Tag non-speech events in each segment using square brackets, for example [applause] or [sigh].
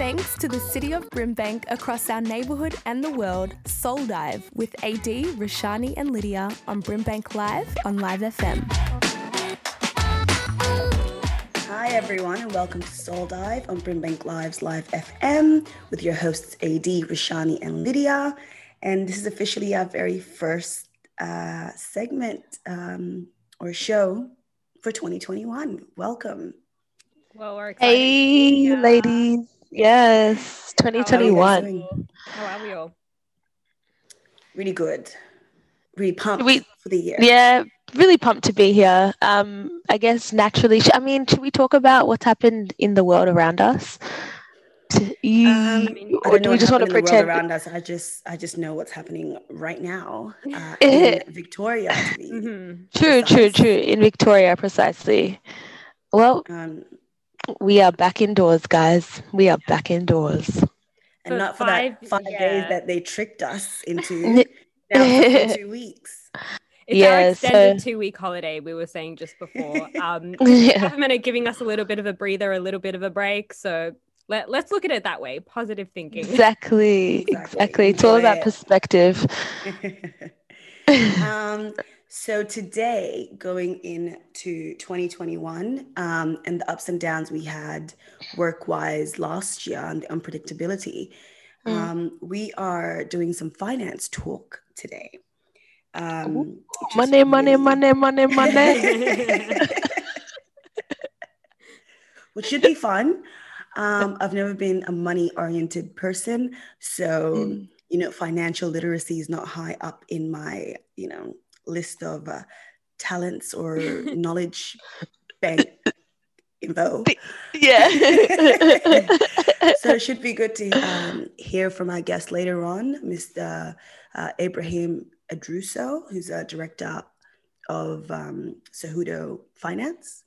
thanks to the City of Brimbank across our neighbourhood and the world, Soul Dive with AD, Rashani, and Lydia on Brimbank Live on Live FM. Hi, everyone, and welcome to Soul Dive on Brimbank Live's Live FM with your hosts AD, Rashani, and Lydia. And this is officially our very first uh, segment um, or show for 2021. Welcome. Well, we're excited. Hey, Yeah. ladies. Yes, How are you guys 2021. How are we all? Really good. Really pumped We- for the year. Yeah, really pumped to be here. Um, I guess naturally, sh- I mean, should we talk about what's happened in the world around us? To- You, Um, I I or don't know do we just want to happened the world pretend? around us. I just, I just know what's happening right now [laughs] uh, in [laughs] Victoria. To be, Mhm. True, true, true. In Victoria, precisely. Well, um, we are back indoors, guys. We are back indoors. and For not for five- that five yeah. days that they tricked us into. [laughs] Now [laughs] two weeks. It's Yeah, our extended so- two week holiday, we were saying just before. [laughs] Um, Yeah. government are giving us a little bit of a breather, a little bit of a break. So let, let's look at it that way positive thinking. Exactly, Exactly. exactly. It's all about perspective. um, so today, going into 2021, um, and the ups and downs we had work-wise last year and the unpredictability, Mm. um, we are doing some finance talk today. Um, is Money, money, really- money, money, money. [laughs] which should be fun. Um, I've never been a money-oriented person, so Mm. you know, financial literacy is not high up in my, you know, list of uh, talents or [laughs] knowledge bank info. yeah. [laughs] so it should be good to um, hear from our guest later on, Mr. Uh, Abraham Adruso, who's a director of um, Cejudo Finance,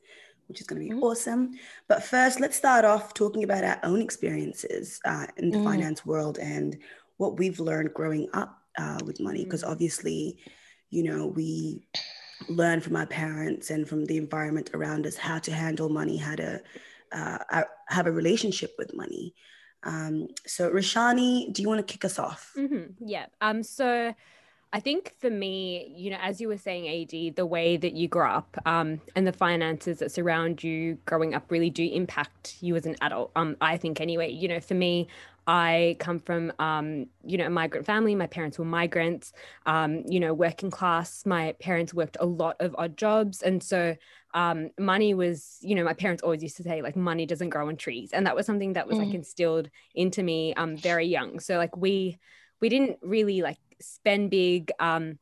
which is going to be Mhm. awesome. But first, let's start off talking about our own experiences uh, in the Mm. finance world and what we've learned growing up uh, with money. Because Mm. obviously, you know, we learn from our parents and from the environment around us how to handle money, how to uh, uh, have a relationship with money. Um, so, Rashani, do you want to kick us off? hmm Yeah. Um. So, I think for me, you know, as you were saying, Ad, the way that you grow up, um, and the finances that surround you growing up really do impact you as an adult. Um, I think anyway. You know, for me, I come from, um, you know, a migrant family. My parents were migrants. Um, you know, working class. My parents worked a lot of odd jobs, and so um, money was, you know, my parents always used to say like money doesn't grow on trees, and that was something that was like Mm. instilled into me um very young. So like we we didn't really like spend big. Um,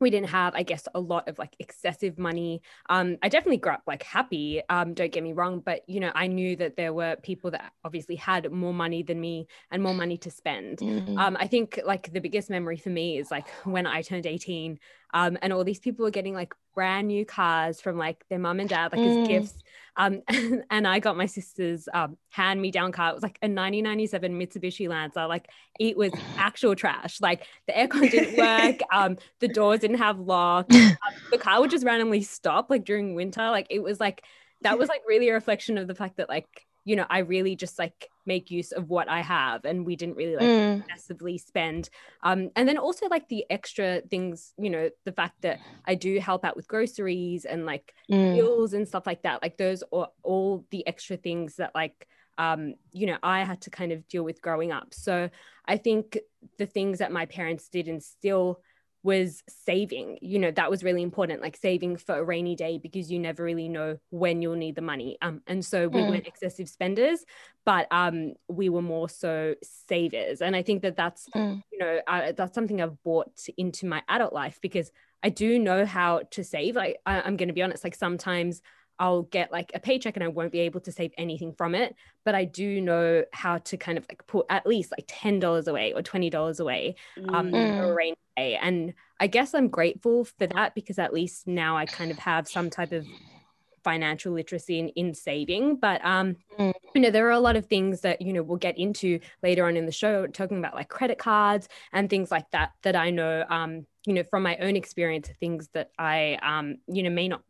we didn't have, I guess, a lot of like excessive money. Um, I definitely grew up like happy. Um, don't get me wrong, but you know, I knew that there were people that obviously had more money than me and more money to spend. Mm. Um, I think like the biggest memory for me is like when I turned 18, um, and all these people were getting like brand new cars from like their mum and dad, like Mm. as gifts. Um, [laughs] and I got my sister's um, hand me down car. It was like a 1997 Mitsubishi Lancer. Like it was actual trash. Like the aircon didn't [laughs] work. Um, the doors didn't have locks. [laughs] Um, the car would just randomly stop like during winter. Like it was like that was like really a reflection of the fact that like you know I really just like make use of what I have, and we didn't really like Mm. massively spend. Um, and then also like the extra things, you know, the fact that I do help out with groceries and like Mm. bills and stuff like that. Like those are all the extra things that like um, you know, I had to kind of deal with growing up. So I think the things that my parents did instill was saving. You know, that was really important, like saving for a rainy day because you never really know when you'll need the money. Um, and so we Mm. weren't excessive spenders, but um, we were more so savers. And I think that that's Mm. you know I, that's something I've brought into my adult life because I do know how to save. Like I, I'm going to be honest, like sometimes I'll get like a paycheck and I won't be able to save anything from it, but I do know how to kind of like put at least like ten dollars away or twenty dollars away um, Mm. for a rainy day. And I guess I'm grateful for that because at least now I kind of have some type of financial literacy in, in saving. But um, Mm. you know, there are a lot of things that you know we'll get into later on in the show, talking about like credit cards and things like that. That I know, um, you know, from my own experience, things that I, um, you know, may not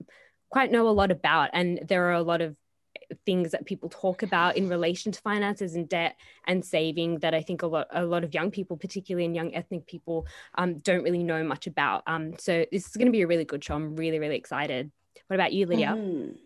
quite know a lot about, and there are a lot of things that people talk about in relation to finances and debt and saving that I think a lot a lot of young people, particularly in young ethnic people, um, don't really know much about. Um, so this is going to be a really good show. I'm really really excited. What about you, Lydia? Mm.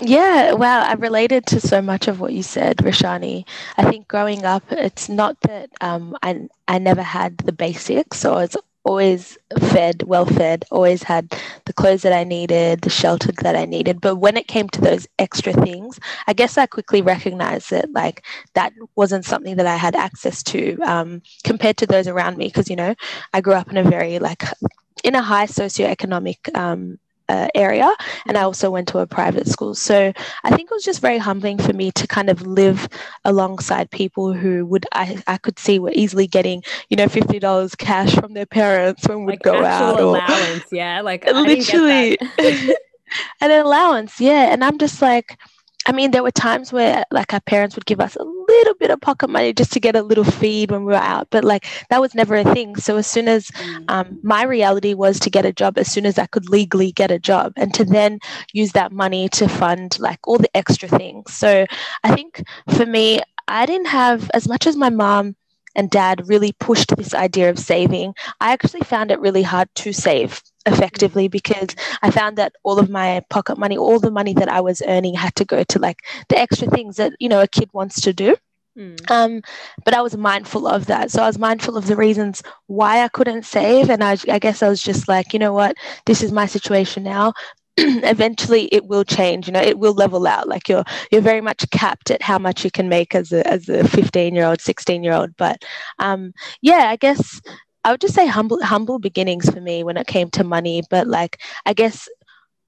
Yeah, wow, I related to so much of what you said, Rashani. I think growing up, it's not that um, I, I never had the basics, or it's always fed, well fed, always had the clothes that I needed, the shelter that I needed. But when it came to those extra things, I guess I quickly recognized that like that wasn't something that I had access to um, compared to those around me. Because, you know, I grew up in a very like in a high socioeconomic um, uh, area and I also went to a private school. So I think it was just very humbling for me to kind of live alongside people who would I, I could see were easily getting, you know, fifty dollars cash from their parents when we'd Like go out. Or, allowance, yeah. Like I didn't get literally [laughs] an allowance, yeah. And I'm just like I mean, there were times where like our parents would give us a little bit of pocket money just to get a little feed when we were out, but like that was never a thing. So as soon as Mm. um, my reality was to get a job as soon as I could legally get a job and to then use that money to fund like all the extra things. So I think for me, I didn't have as much as my mom and dad really pushed this idea of saving. I actually found it really hard to save effectively because I found that all of my pocket money, all the money that I was earning had to go to like the extra things that, you know, a kid wants to do. Mm. Um, but I was mindful of that. So I was mindful of the reasons why I couldn't save. And I, I guess I was just like, you know what, this is my situation now. [clears throat] Eventually it will change, you know, it will level out. Like you're you're very much capped at how much you can make as a as a 15 year old, 16 year old. But um yeah, I guess I would just say humble humble beginnings for me when it came to money. But like I guess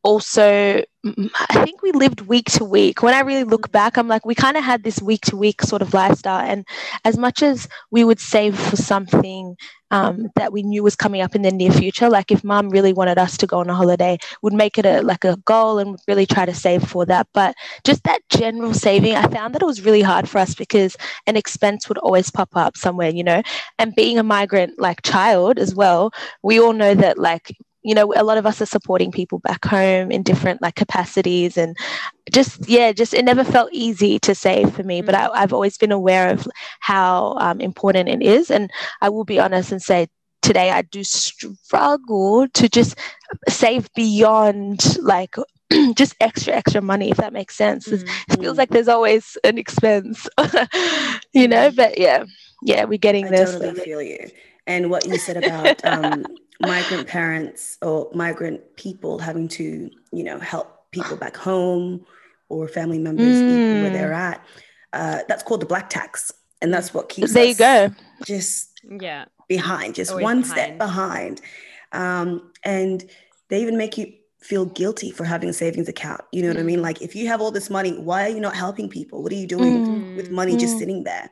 also I think we lived week to week. When I really look back, I'm like, we kind of had this week to week sort of lifestyle. And as much as we would save for something um, that we knew was coming up in the near future, like if mom really wanted us to go on a holiday, would make it a like a goal and really try to save for that. But just that general saving, I found that it was really hard for us because an expense would always pop up somewhere, you know. And being a migrant like child as well, we all know that like you know a lot of us are supporting people back home in different like capacities and just yeah just it never felt easy to save for me but I, i've always been aware of how um, important it is and i will be honest and say today i do struggle to just save beyond like [clears throat] just extra extra money if that makes sense It's- Mm. it feels like there's always an expense [laughs] you know but yeah yeah we're getting I there totally feel you. And what you said about um, migrant parents or migrant people having to, you know, help people back home or family members eat where Mm. they're at, uh, that's called the black tax. And that's what keeps there you go just Yeah. behind, just Always one step behind. behind. Um, and they even make you feel guilty for having a savings account. You know what I mean? Mm. Like if you have all this money, why are you not helping people? What are you doing Mm. with money just Mm. sitting there?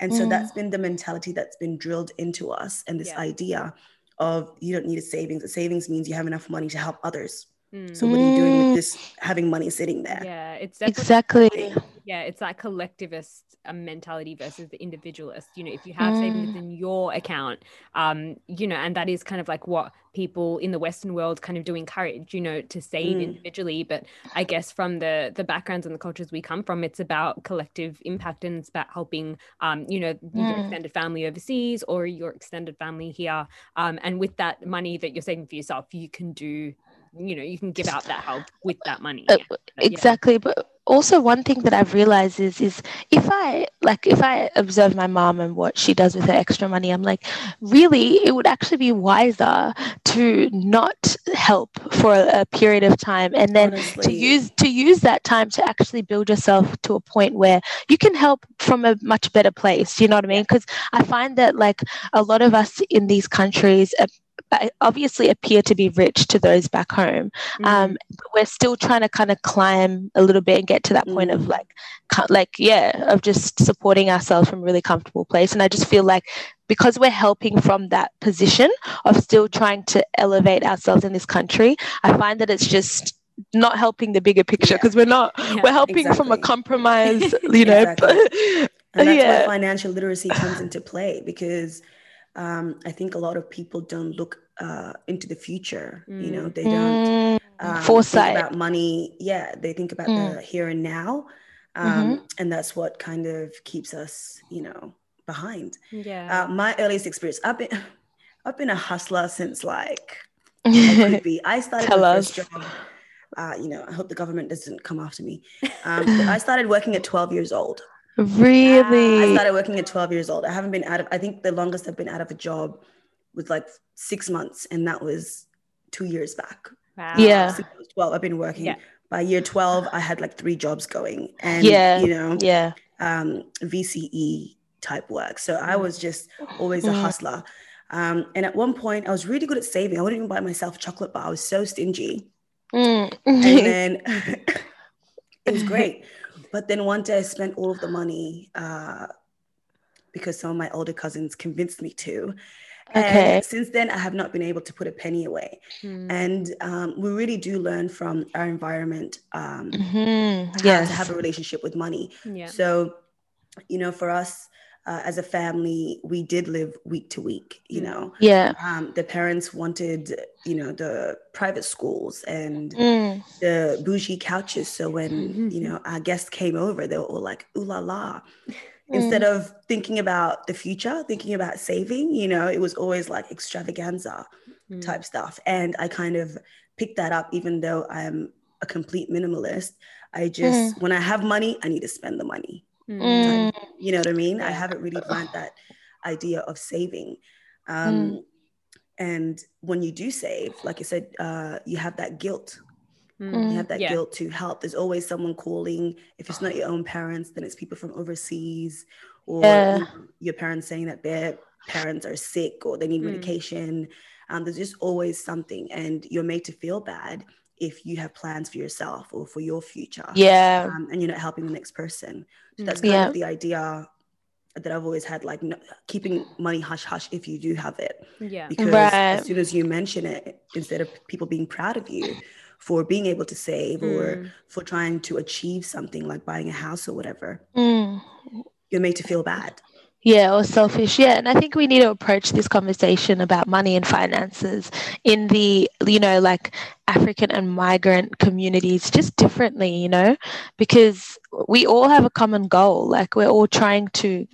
And so Mm. that's been the mentality that's been drilled into us and this Yeah. idea of you don't need a savings. A savings means you have enough money to help others. Mm. So what are you doing Mm. with this having money sitting there? yeah, it's exactly yeah, it's that collectivist um, mentality versus the individualist. You know, if you have savings Mm. in your account, um, you know, and that is kind of like what people in the Western world kind of do encourage, you know, to save Mm. individually. But I guess from the the backgrounds and the cultures we come from, it's about collective impact and it's about helping, um, you know, your Mm. extended family overseas or your extended family here. Um, and with that money that you're saving for yourself, you can do. You know, you can give out that help with that money. Uh, But yeah. exactly but also one thing that i've realized is is if i like if i observe my mom and what she does with her extra money i'm like really it would actually be wiser to not help for a, a period of time and then to use to use that time to actually build yourself to a point where you can help from a much better place you know what i mean because i find that like a lot of us in these countries uh, obviously appear to be rich to those back home Mm. um but we're still trying to kind of climb a little bit and get to that point of Mm. like like yeah of just supporting ourselves from a really comfortable place and i just feel like because we're helping from that position of still trying to elevate ourselves in this country i find that it's just not helping the bigger picture Yeah. because we're not Yeah, we're helping from a compromise [laughs] you know Exactly. And that's yeah where financial literacy comes into play because um, I think a lot of people don't look uh, into the future. You know, they don't Mm, um, think Foresight. about money. Yeah, they think about Mm. the here and now, um, and that's what kind of keeps us, you know, behind. Yeah. Uh, my earliest experience, I've been, [laughs] I've been a hustler since like [laughs] I could be. I started Tell my us. first job. Uh, you know, I hope the government doesn't come after me. [laughs] Um, but I started working at 12 years old. Really? I started working at 12 years old. I haven't been out of, I think the longest I've been out of a job was like six months, and that was two years back. wow. Yeah. Since I was 12, I've been working. Yeah. By year 12, I had like three jobs going, and Yeah. you know, Yeah. um, VCE type work. So I was just always a Mm. hustler. Um, and at one point, I was really good at saving. I wouldn't even buy myself a chocolate bar. I was so stingy. Mm. And then [laughs] [laughs] it was great. But then one day I spent all of the money uh, because some of my older cousins convinced me to. And Okay. since then, I have not been able to put a penny away. Mm. And um, we really do learn from our environment um, Mhm. Yes. to have a relationship with money. Yeah. So, you know, for us uh, as a family, we did live week to week. You Mm. know, yeah. um, the parents wanted, you know, the private schools and Mm. the bougie couches. So when you know our guests came over, they were all like, "Ooh la la." Instead Mm. of thinking about the future, thinking about saving, you know, it was always like extravaganza Mm. type stuff. And I kind of picked that up, even though I'm a complete minimalist. I just, when I have money, I need to spend the money. Mm. Mm. You know what I mean? I haven't really learned that idea of saving. Um, And when you do save, like I said, uh, you have that guilt. Mm. You have that Yeah. guilt to help. There's always someone calling. If it's not your own parents, then it's people from overseas or Yeah. you know, your parents saying that their parents are sick or they need Mm. medication. Um, there's just always something, and you're made to feel bad if you have plans for yourself or for your future Yeah. um, and you're not helping the next person. So that's kind Yeah. of the idea that I've always had, like no, keeping money hush hush if you do have it, Yeah. because Right. as soon as you mention it, instead of people being proud of you for being able to save or Mm. for trying to achieve something like buying a house or whatever, Mm. you're made to feel bad. Yeah, or selfish. Yeah. And I think we need to approach this conversation about money and finances in the, you know, like African and migrant communities just differently, you know, because we all have a common goal. Like we're all trying to.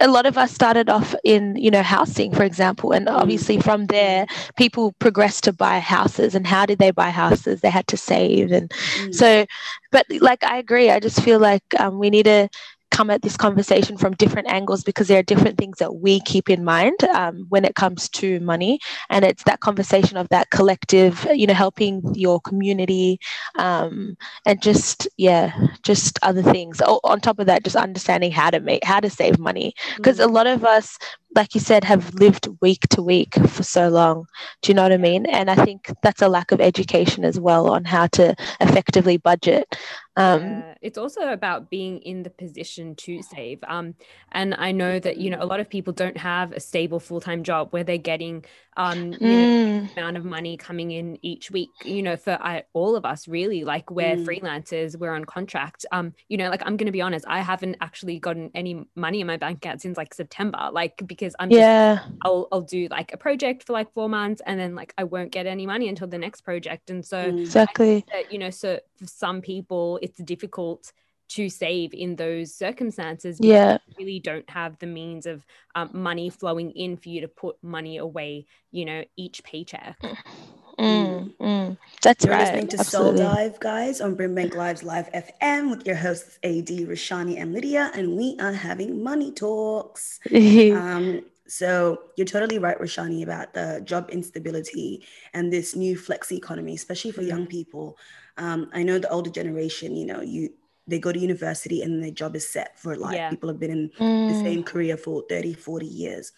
A lot of us started off in, you know, housing, for example, and obviously from there, people progressed to buy houses. And how did they buy houses? They had to save, and Mm. so, but like I agree, I just feel like um, we need to come at this conversation from different angles because there are different things that we keep in mind um, when it comes to money. And it's that conversation of that collective you know helping your community um, and just yeah just other things. Oh, on top of that just understanding how to make how to save money. Because a lot of us like you said have lived week to week for so long do you know what i mean and i think that's a lack of education as well on how to effectively budget um, Yeah. It's also about being in the position to save. Um, and I know that you know a lot of people don't have a stable full time job where they're getting um, you know, mm, amount of money coming in each week. You know, for I, all of us, really, like we're Mm. freelancers, we're on contract. Um, you know, like I'm going to be honest, I haven't actually gotten any money in my bank account since like September, like because I'm just yeah I'll I'll do like a project for like four months and then like I won't get any money until the next project. And so Mm. exactly that you know so for some people it's difficult to save in those circumstances yeah you really don't have the means of um, money flowing in for you to put money away you know each paycheck [laughs] mm, mm. that's You're right listening to Soul Dive, guys, on Brimbank Live's Live FM with your hosts AD, Rashani, and Lydia, and we are having money talks. [laughs] Um, so you're totally right, Rashani, about the job instability and this new flex economy, especially for young people. Um, I know the older generation, you know, you they go to university and their job is set for life. Yeah. People have been in the Mm, same career for 30, 40 years.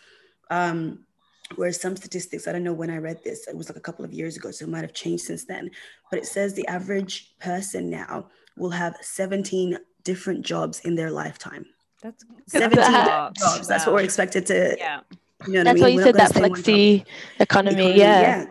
Um, whereas some statistics, I don't know when I read this, it was like a couple of years ago, so it might have changed since then. But it says the average person now will have 17 different jobs in their lifetime. that's 17 that. jobs. That's what we're expected to, yeah you know what that's I why you We're said not that gonna stay in one job flexi economy, economy, yeah.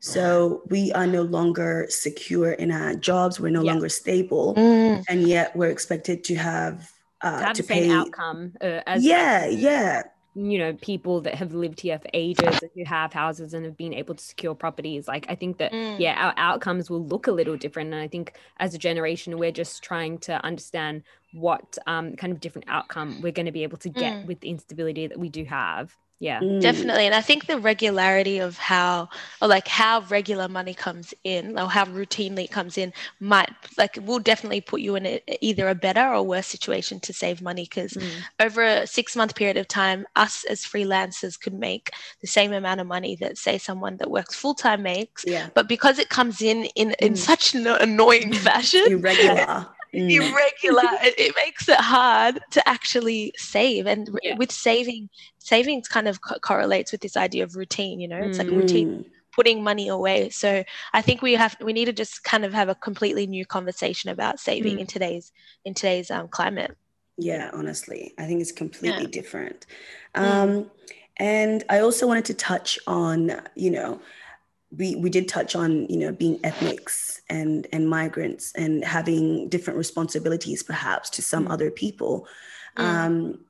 So we are no longer secure in our jobs. We're no Yeah. longer stable, Mm, and yet we're expected to have uh, to have to the same pay. outcome uh, as Yeah, yeah. You know people that have lived here for ages and who have houses and have been able to secure properties like i think that Mm. yeah our outcomes will look a little different and i think as a generation we're just trying to understand what um, kind of different outcome we're going to be able to get Mm. with the instability that we do have yeah Mm. Definitely. And I think the regularity of how, or like how regular money comes in, or how routinely it comes in, might, like, will definitely put you in a, either a better or worse situation to save money. Because Mm. over a six month period of time, us as freelancers could make the same amount of money that, say, someone that works full time makes. Yeah. But because it comes in in, in Mm. such an annoying [laughs] fashion, Irregular. Mm. irregular [laughs] it, it makes it hard to actually save and Yeah. with saving savings kind of co- correlates with this idea of routine you know it's like Mm. routine Mm. putting money away so i think we have we need to just kind of have a completely new conversation about saving Mm. in today's in today's um, climate Yeah, honestly, I think it's completely Yeah. different. Mm. Um, and I also wanted to touch on, you know, we we did touch on, you know, being ethnics and and migrants and having different responsibilities, perhaps to some Mm. other people. Mm. Um,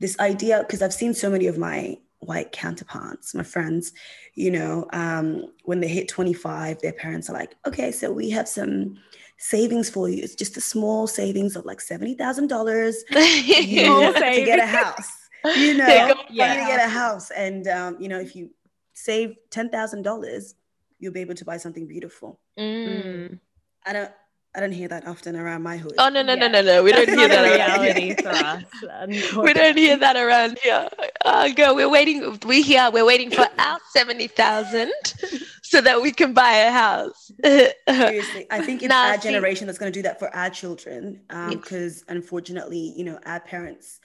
this idea, because I've seen so many of my white counterparts, my friends, you know, um, when they hit 25, their parents are like, okay, so we have some savings for you. It's just a small savings of like $70,000 [laughs] you Small to get a house. You [laughs] know, you go. to get a house. And, um, you know, if you save $10,000, you'll be able to buy something beautiful. Mm. Mm. I don't, I don't hear that often around my hood. oh no no no Yeah. no no we don't hear that around reality here. for us [laughs] we don't hear that around here. Uh, girl, we're waiting. We here. We're waiting for [laughs] our seventy thousand, so that we can buy a house. Seriously, I think it's Nah, our generation that's going to do that for our children. Yes. Because unfortunately, you know, our parents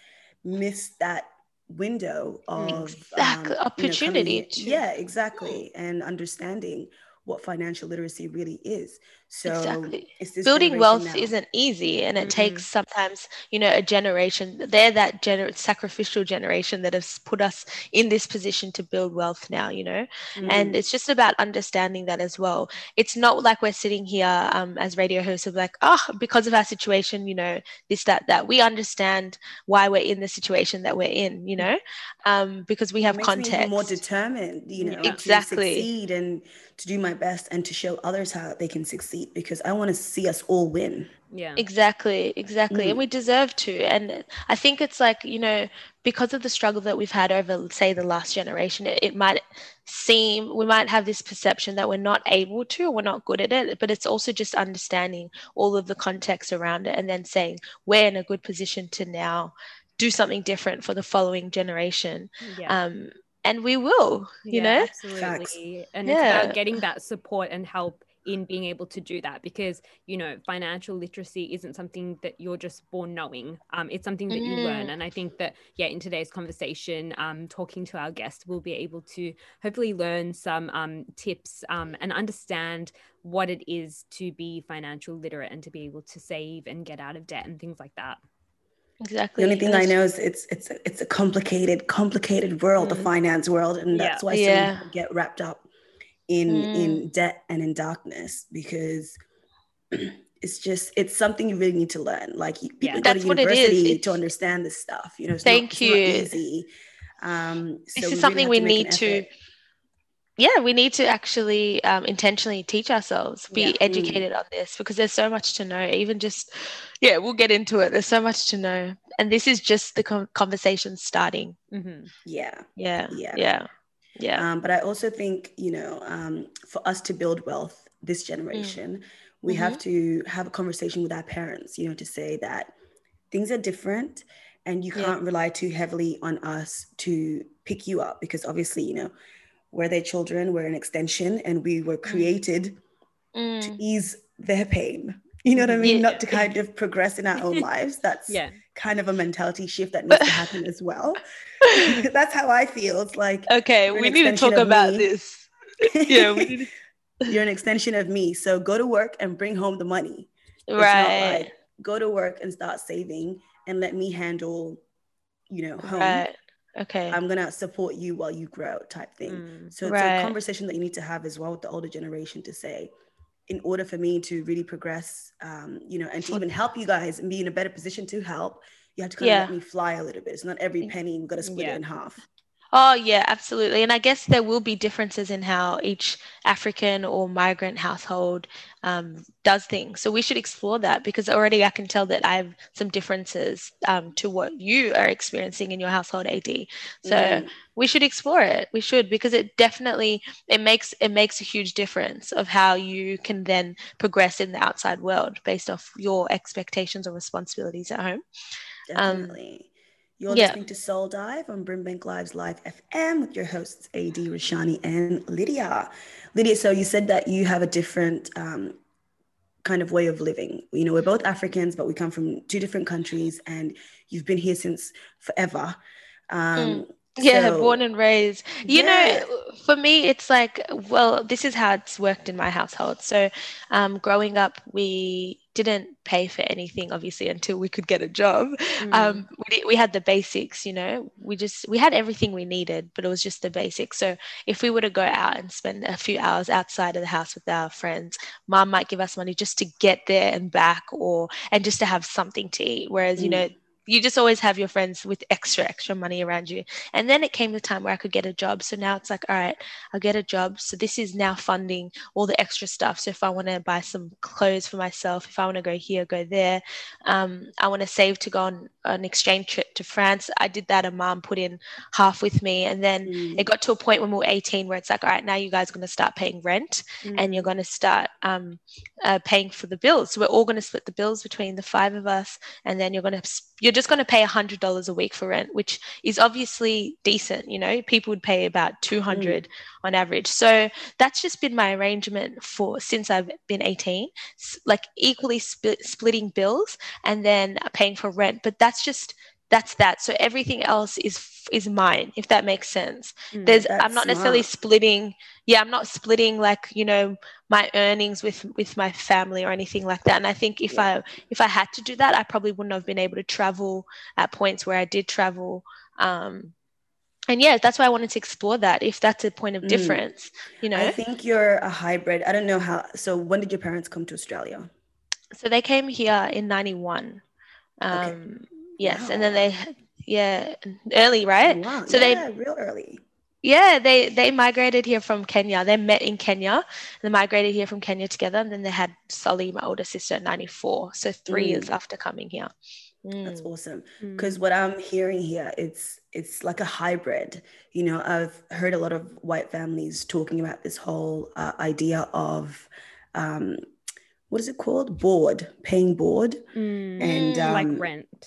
missed that window of Exactly, um, you know, opportunity coming- to- yeah, exactly, and understanding what financial literacy really is. So Exactly. Building wealth now. Mm-hmm. isn't easy, and it Mhm. takes sometimes, you know, a generation. They're that gener- sacrificial generation that has put us in this position to build wealth now. You know, Mm-hmm. and it's just about understanding that as well it's not like we're sitting here um, as radio hosts of like oh because of our situation you know this that that we understand why we're in the situation that we're in you know um, because we have context more determined, you know, Exactly. to succeed and to do my best and to show others how they can succeed because I want to see us all win. yeah Exactly, exactly. Mm. And we deserve to. And I think it's like, you know, because of the struggle that we've had over, say, the last generation, it, it might seem, we might have this perception that we're not able to or we're not good at it. But it's also just understanding all of the context around it and then saying we're in a good position to now do something different for the following generation. yeah Um, and we will, you Yeah, know? absolutely and Yeah. it's about getting that support and help in being able to do that because you know financial literacy isn't something that you're just born knowing um, it's something that you learn Mm. and i think that yeah in today's conversation um, talking to our guests we'll be able to hopefully learn some um, tips um, and understand what it is to be financial literate and to be able to save and get out of debt and things like that Exactly. The only thing I know is it's it's a, it's a complicated, complicated world, the Mm. finance world, and Yeah. that's why so Yeah. many people get wrapped up in Mm. in debt and in darkness because [clears throat] it's just it's something you really need to learn. Like you, Yeah. people go to That's what it is. university to understand this stuff. You know, Thank not, it's not you. easy. Um, so this we is something really we need to yeah we need to actually um, intentionally teach ourselves be Yeah. Mm. educated on this because there's so much to know even just yeah we'll get into it there's so much to know and this is just the conversation starting hmm Yeah. yeah Yeah. yeah yeah Um, but I also think, you know, um, for us to build wealth this generation, we have to have a conversation with our parents, you know, to say that things are different and you can't rely too heavily on us to pick you up because obviously, you know, we're their children, we're an extension, and we were created to Mm, ease their pain. You know what I mean? Yeah. Not to kind of progress in our own lives. That's yeah kind of a mentality shift that needs to happen as well. [laughs] That's how I feel. It's like okay we need to talk about me. this [laughs] yeah we need you're an extension of me. So go to work and bring home the money. to, It's not right like go to work and start saving and let me handle, you know, home. right okay I'm gonna support you while you grow, type thing. Mm. So it's Right. a conversation that you need to have as well with the older generation to say, in order for me to really progress, um, you know, and to even help you guys and be in a better position to help, you have to kind Yeah. of let me fly a little bit. It's not every penny we've got to split Yeah. it in half. Oh, yeah, absolutely. And I guess there will be differences in how each African or migrant household um, does things. So we should explore that because already I can tell that I have some differences um, to what you are experiencing in your household, AD. So Mm. we should explore it. We should because it definitely it makes it makes a huge difference of how you can then progress in the outside world based off your expectations or responsibilities at home. Um, Definitely. You're yeah. listening to Soul Dive on Brimbank Live's Live FM with your hosts AD Rashani and Lydia. Lydia, so you said that you have a different um, kind of way of living. You know, we're both Africans, but we come from two different countries, and you've been here since forever. Um, Yeah, so- born and raised. You Yeah. know, for me, it's like, well, this is how it's worked in my household. So, um, growing up, we didn't pay for anything, obviously, until we could get a job. Mm. Um, we, we had the basics, you know, we just, we had everything we needed, but it was just the basics. So, if we were to go out and spend a few hours outside of the house with our friends, mom might give us money just to get there and back, or, and just to have something to eat. Whereas, you Mm. know, you just always have your friends with extra extra money around you. And then it came the time where i could get a job. So now it's like all right i'll get a job. So this is now funding all the extra stuff. So if i want to buy some clothes for myself if i want to go here go there um, i want to save to go on an exchange trip to france i did that and mom put in half with me and then Mm. it got to a point when we were 18 where it's like all right now you guys are going to start paying rent and you're going to start um, uh, paying for the bills. So we're all going to split the bills between the five of us, and then you're going to you're just going to pay hundred dollars a week for rent, which is obviously decent. You know, people would pay about two hundred on average. So that's just been my arrangement for since I've been 18, like equally split, splitting bills and then paying for rent. But that's just that's that. So everything else is is mine, if that makes sense Mm. there's i'm not necessarily smart. splitting yeah i'm not splitting like you know my earnings with with my family or anything like that and i think if i if i had to do that i probably wouldn't have been able to travel at points where i did travel um and yeah that's why i wanted to explore that if that's a point of Mm. difference you know I think you're a hybrid. I don't know how. So when did your parents come to Australia? so they came here in 91 um yes and then they yeah early right Wow. So they- yeah, real early. Yeah, they they migrated here from Kenya. They met in Kenya. They migrated here from Kenya together, and then they had Sully, my older sister, at 94. So three Mm. years after coming here. That's Mm. awesome. Mm. because what i'm hearing here it's it's like a hybrid you know i've heard a lot of white families talking about this whole uh, idea of um what is it called board paying board Mm. and Mm. um, like rent.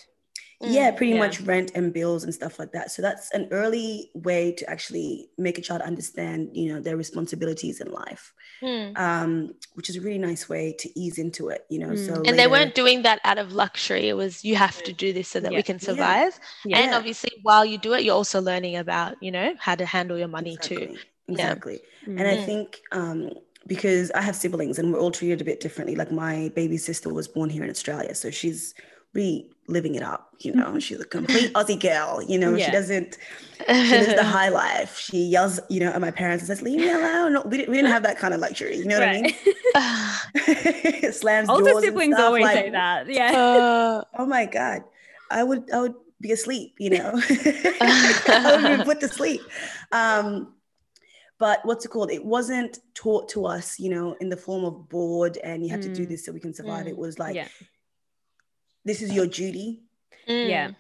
Yeah Mm, pretty yeah. much rent and bills and stuff like that so that's an early way to actually make a child understand you know their responsibilities in life Mm. um which is a really nice way to ease into it you know Mm. so And they weren't doing that out of luxury. It was you have to do this so that Yeah. we can survive. Yeah. And obviously, while you do it, you're also learning about you know how to handle your money too. exactly, exactly. and I Mm. think um, because I have siblings and we're all treated a bit differently. Like my baby sister was born here in Australia, so she's really living it up. You know, she's a complete [laughs] Aussie girl. You know, she does't she lives the high life. She yells, you know, at my parents and says, "Leave me alone." No, we didn't, we didn't have that kind of luxury. You know what. I mean? [laughs] Slams Older doors and siblings stuff, always like, say that. Yeah. [laughs] Uh, Oh my god, I would I would be asleep. You know, I would be put to sleep. Um, but what's it called? It wasn't taught to us, you know, in the form of board and you have to do Mm. this so we can survive. Mm. It was like, yeah. This is your duty. Yeah. mm.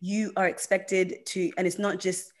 You are expected to, and it's not just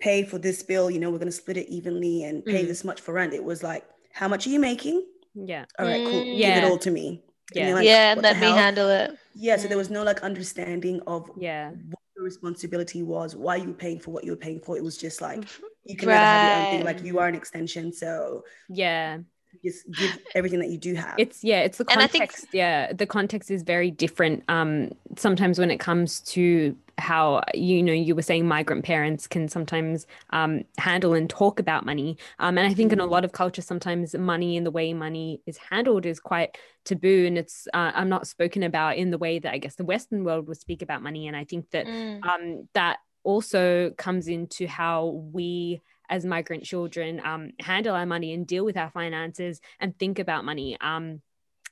pay for this bill. You know, we're going to split it evenly and pay Mm. this much for rent. It was like, how much are you making? Yeah. All right, cool. Mm. Give it all to me. Yeah. like, yeah, let me hell?" handle it. Yeah, so there Mm. was no like understanding of Yeah. what the responsibility was, why you were paying for what you were paying for. It was just like [laughs] you can never have your own thing. Like you are an extension, so Yeah. You just give everything that you do have. It's yeah, it's the And I think- context. yeah, the context is very different. Um, sometimes when it comes to how you know you were saying migrant parents can sometimes um, handle and talk about money. Um, and I think in a Mm. lot of cultures, sometimes money and the way money is handled is quite taboo, and it's uh, I'm not spoken about in the way that I guess the Western world would speak about money. And I think that Mm. um, that also comes into how we as migrant children um, handle our money and deal with our finances and think about money um,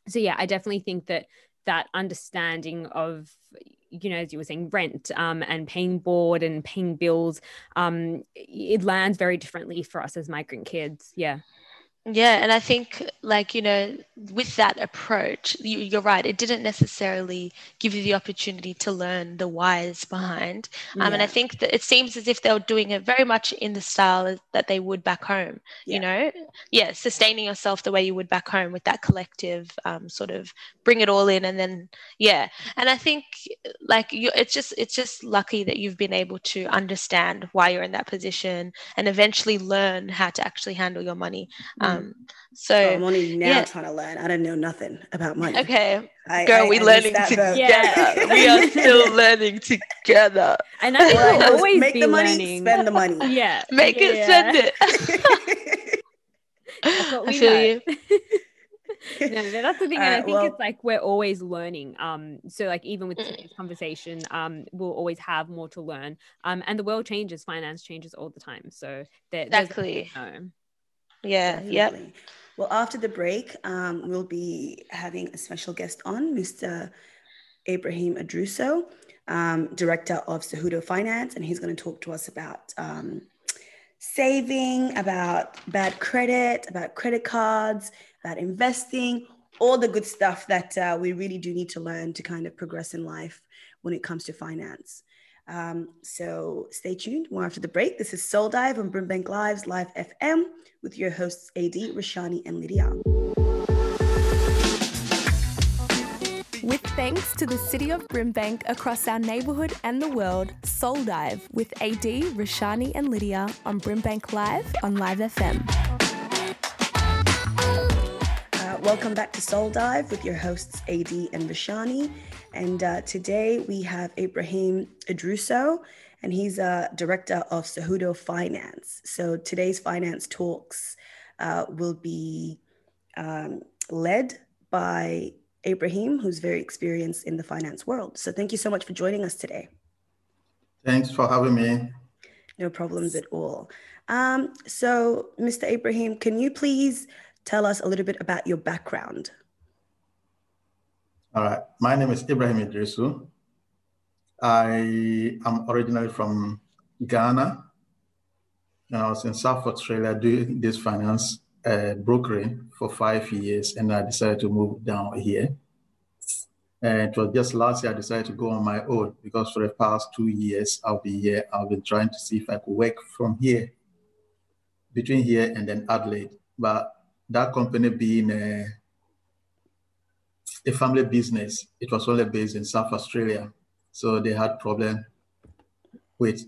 so yeah i definitely think that that understanding of you know, as you were saying, rent um, and paying board and paying bills, um, it lands very differently for us as migrant kids. Yeah. Yeah, and I think, like, you know, with that approach, you, are right. It didn't necessarily give you the opportunity to learn the whys behind. Um, yeah. And I think that it seems as if they were doing it very much in the style that they would back home, yeah. you know? Yeah, sustaining yourself the way you would back home with that collective um, sort of bring it all in. And then, yeah. And I think, like, you, it's just, it's just lucky that you've been able to understand why you're in that position and eventually learn how to actually handle your money. Um, um, so, so, I'm only now yeah. trying to learn. I don't know nothing about money. Okay, I, girl, I, we I learning together. Yeah. we are [laughs] still learning together. And I think we'll always make be the money, learning. spend the money. [laughs] Yeah, make yeah. it, spend it. [laughs] that's we I feel you. no, that's the thing, and I think well, it's like we're always learning. Um, so like even with today's conversation, um, we'll always have more to learn. Um, and the world changes, finance changes all the time. So there, exactly. There's, yeah, yeah. Well, after the break, um, we'll be having a special guest on, Mr. Ibrahim Idruso, um, Director of Cejudo Finance, and he's going to talk to us about um, saving, about bad credit, about credit cards, about investing, all the good stuff that uh, we really do need to learn to kind of progress in life when it comes to finance. Um, so stay tuned. More after the break. This is Soul Dive on Brimbank Live's Live FM with your hosts AD, Rashani, and Lydia. With thanks to the city of Brimbank across our neighbourhood and the world, Soul Dive with AD, Rashani, and Lydia on Brimbank Live on Live FM. Welcome back to Soul Dive with your hosts AD and Rashani. And uh, today we have Ibrahim Idruso, and he's a director of Sahudo Finance. So today's finance talks uh, will be um, led by Ibrahim, who's very experienced in the finance world. So thank you so much for joining us today. Thanks for having me. No problems at all. Um, so, Mr. Ibrahim, can you please tell us a little bit about your background? All right. My name is Ibrahim Idrisu. I am originally from Ghana. And I was in South Australia doing this finance uh, brokering for five years. And I decided to move down here. And it was just last year I decided to go on my own because for the past two years I'll be here. I've been trying to see if I could work from here, between here and then Adelaide. But that company being a a family business. It was only based in South Australia. So they had problem with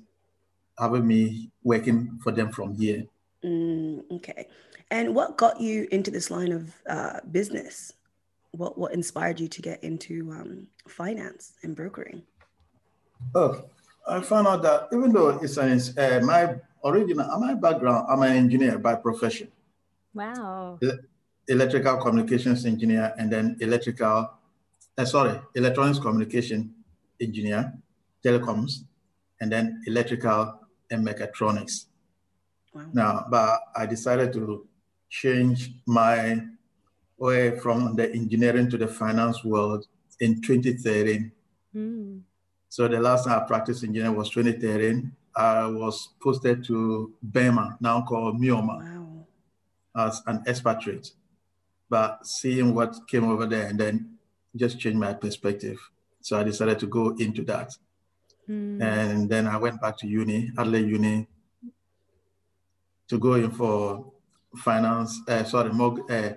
having me working for them from here. Mm, okay. And what got you into this line of uh, business? What what inspired you to get into um, finance and brokering? Oh, I found out that even though it's an, uh, my original, my background, I'm an engineer by profession. Wow electrical communications engineer, and then electrical, uh, sorry, electronics communication engineer, telecoms, and then electrical and mechatronics. Wow. Now, but I decided to change my way from the engineering to the finance world in 2013. Mm. So the last time I practiced engineering was 2013. I was posted to Burma, now called Myanmar, wow. As an expatriate but seeing what came over there and then just changed my perspective. So I decided to go into that. Mm. And then I went back to uni, Adelaide Uni, to go in for finance, uh, sorry, more, uh,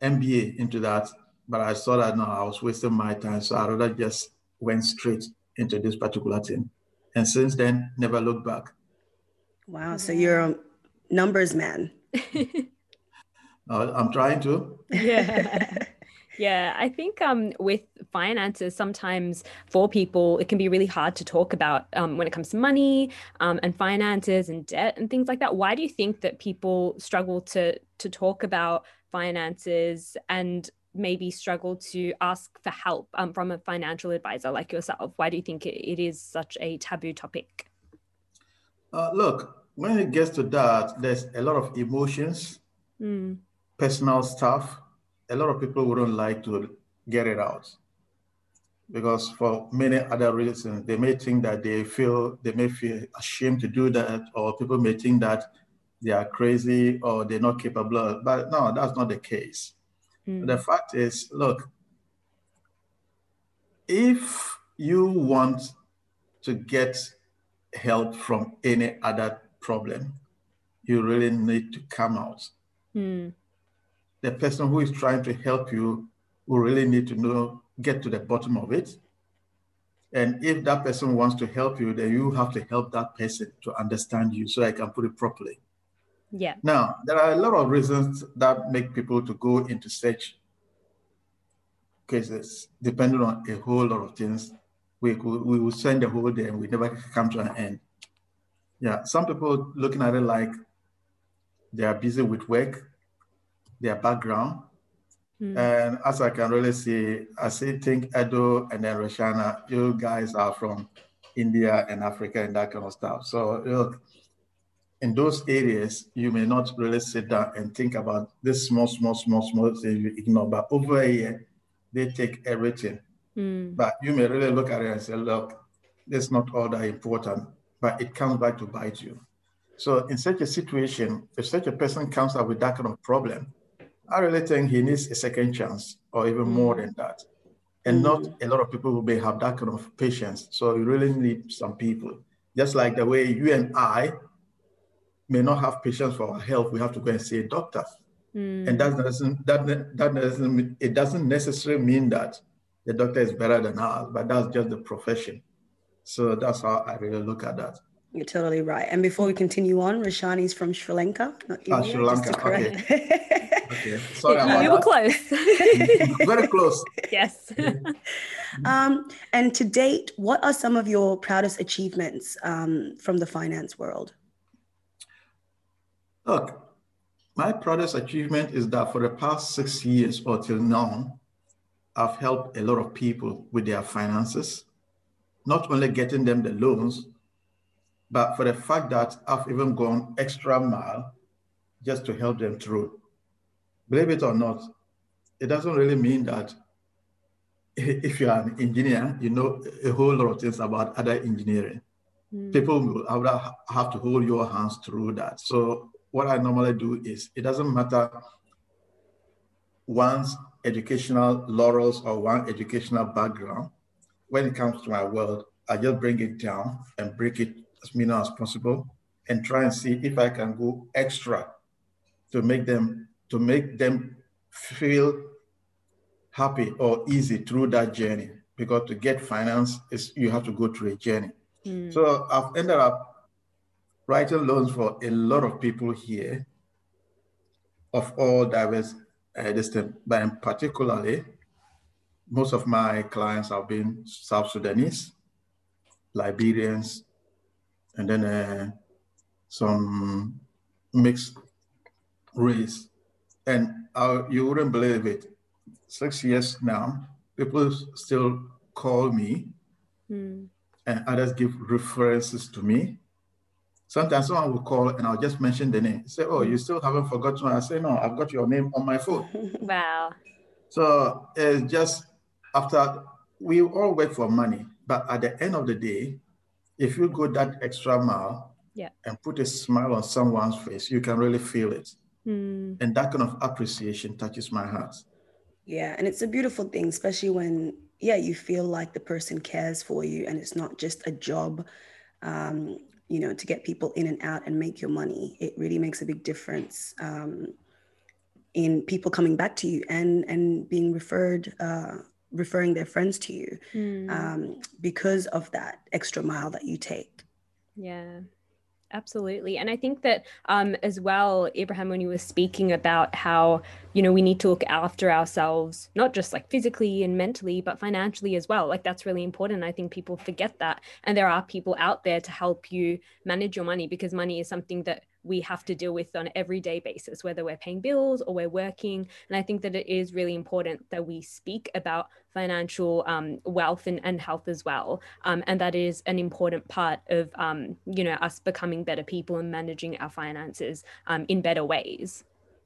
MBA into that. But I saw that no, I was wasting my time. So I rather just went straight into this particular thing. And since then, never looked back. Wow. So you're a numbers man. Uh, I'm trying to. Yeah. [laughs] yeah, I think um, with finances, sometimes for people, it can be really hard to talk about um, when it comes to money um, and finances and debt and things like that. Why do you think that people struggle to to talk about finances and maybe struggle to ask for help um, from a financial advisor like yourself? Why do you think it, it is such a taboo topic? Uh, look, when it gets to that, there's a lot of emotions. Mm personal stuff, a lot of people wouldn't like to get it out. because for many other reasons, they may think that they feel, they may feel ashamed to do that, or people may think that they are crazy or they're not capable. But no, that's not the case. Mm. The fact is, look, if you want to get help from any other problem, you really need to come out. Mm. The person who is trying to help you will really need to know, get to the bottom of it. And if that person wants to help you, then you have to help that person to understand you so I can put it properly. Yeah. Now, there are a lot of reasons that make people to go into such cases, depending on a whole lot of things. We, we will spend the whole day and we never come to an end. Yeah, some people looking at it like they are busy with work, their background. Mm. And as I can really see, I see think Edo and then Roshana, you guys are from India and Africa and that kind of stuff. So look, in those areas, you may not really sit down and think about this small, small, small, small thing you ignore. But over here, they take everything. Mm. But you may really look at it and say, look, this is not all that important, but it comes back to bite you. So in such a situation, if such a person comes up with that kind of problem, I really think he needs a second chance or even mm. more than that. And mm. not a lot of people who may have that kind of patience. So you really need some people. Just like the way you and I may not have patience for our health, we have to go and see a doctor. Mm. And that doesn't that that doesn't it doesn't necessarily mean that the doctor is better than us, but that's just the profession. So that's how I really look at that. You're totally right. And before we continue on, Roshani is from Sri Lanka, not ah, India, Sri Lanka. Okay. okay. [laughs] Sorry you were close. [laughs] Very close. Yes. [laughs] um, and to date, what are some of your proudest achievements um, from the finance world? Look, my proudest achievement is that for the past six years or till now, I've helped a lot of people with their finances, not only getting them the loans, but for the fact that I've even gone extra mile just to help them through. Believe it or not, it doesn't really mean that [laughs] if you're an engineer, you know a whole lot of things about other engineering. Mm. People will have to hold your hands through that. So what I normally do is it doesn't matter one's educational laurels or one educational background. When it comes to my world, I just bring it down and break it as minimal as possible and try and see if I can go extra to make them to make them feel happy or easy through that journey. Because to get finance is you have to go through a journey. Mm. So I've ended up writing loans for a lot of people here of all diverse uh, distant, but particularly, most of my clients have been South Sudanese, Liberians, and then uh, some mixed race. And uh, you wouldn't believe it. Six years now, people still call me, mm. and others give references to me Sometimes someone will call and I'll just mention the name. Say, oh, you still haven't forgotten. I say, no, I've got your name on my phone. [laughs] Wow. So it's just after we all work for money, but at the end of the day, if you go that extra mile yeah. and put a smile on someone's face, you can really feel it. Mm. And that kind of appreciation touches my heart. Yeah, and it's a beautiful thing, especially when, yeah, you feel like the person cares for you and it's not just a job. Um, you know, to get people in and out and make your money. It really makes a big difference um, in people coming back to you and and being referred, uh, referring their friends to you mm. um, because of that extra mile that you take. Yeah. Absolutely. And I think that um, as well, Abraham, when you were speaking about how, you know, we need to look after ourselves, not just like physically and mentally, but financially as well. Like that's really important. I think people forget that. And there are people out there to help you manage your money because money is something that we have to deal with on an everyday basis, whether we're paying bills or we're working. And I think that it is really important that we speak about financial um, wealth and, and health as well. Um, and that is an important part of, um, you know, us becoming better people and managing our finances um, in better ways.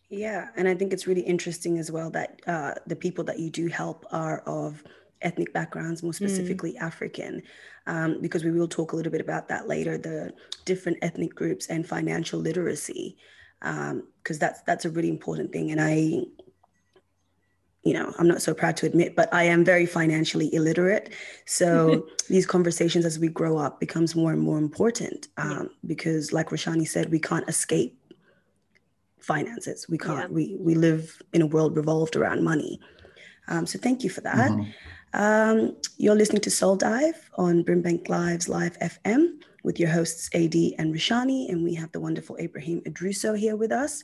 Yeah. And I think it's really interesting as well that uh, the people that you do help are of ethnic backgrounds, more specifically mm. African, um, because we will talk a little bit about that later. The different ethnic groups and financial literacy, because um, that's that's a really important thing. And I you know, I'm not so proud to admit, but I am very financially illiterate. So [laughs] these conversations as we grow up becomes more and more important um, because, like Roshani said, we can't escape finances. We can't. Yeah. We we live in a world revolved around money. Um, so thank you for that. Mm-hmm. Um, you're listening to Soul Dive on Brimbank Live's Live FM with your hosts AD and Rishani, and we have the wonderful Abraham Idruso here with us.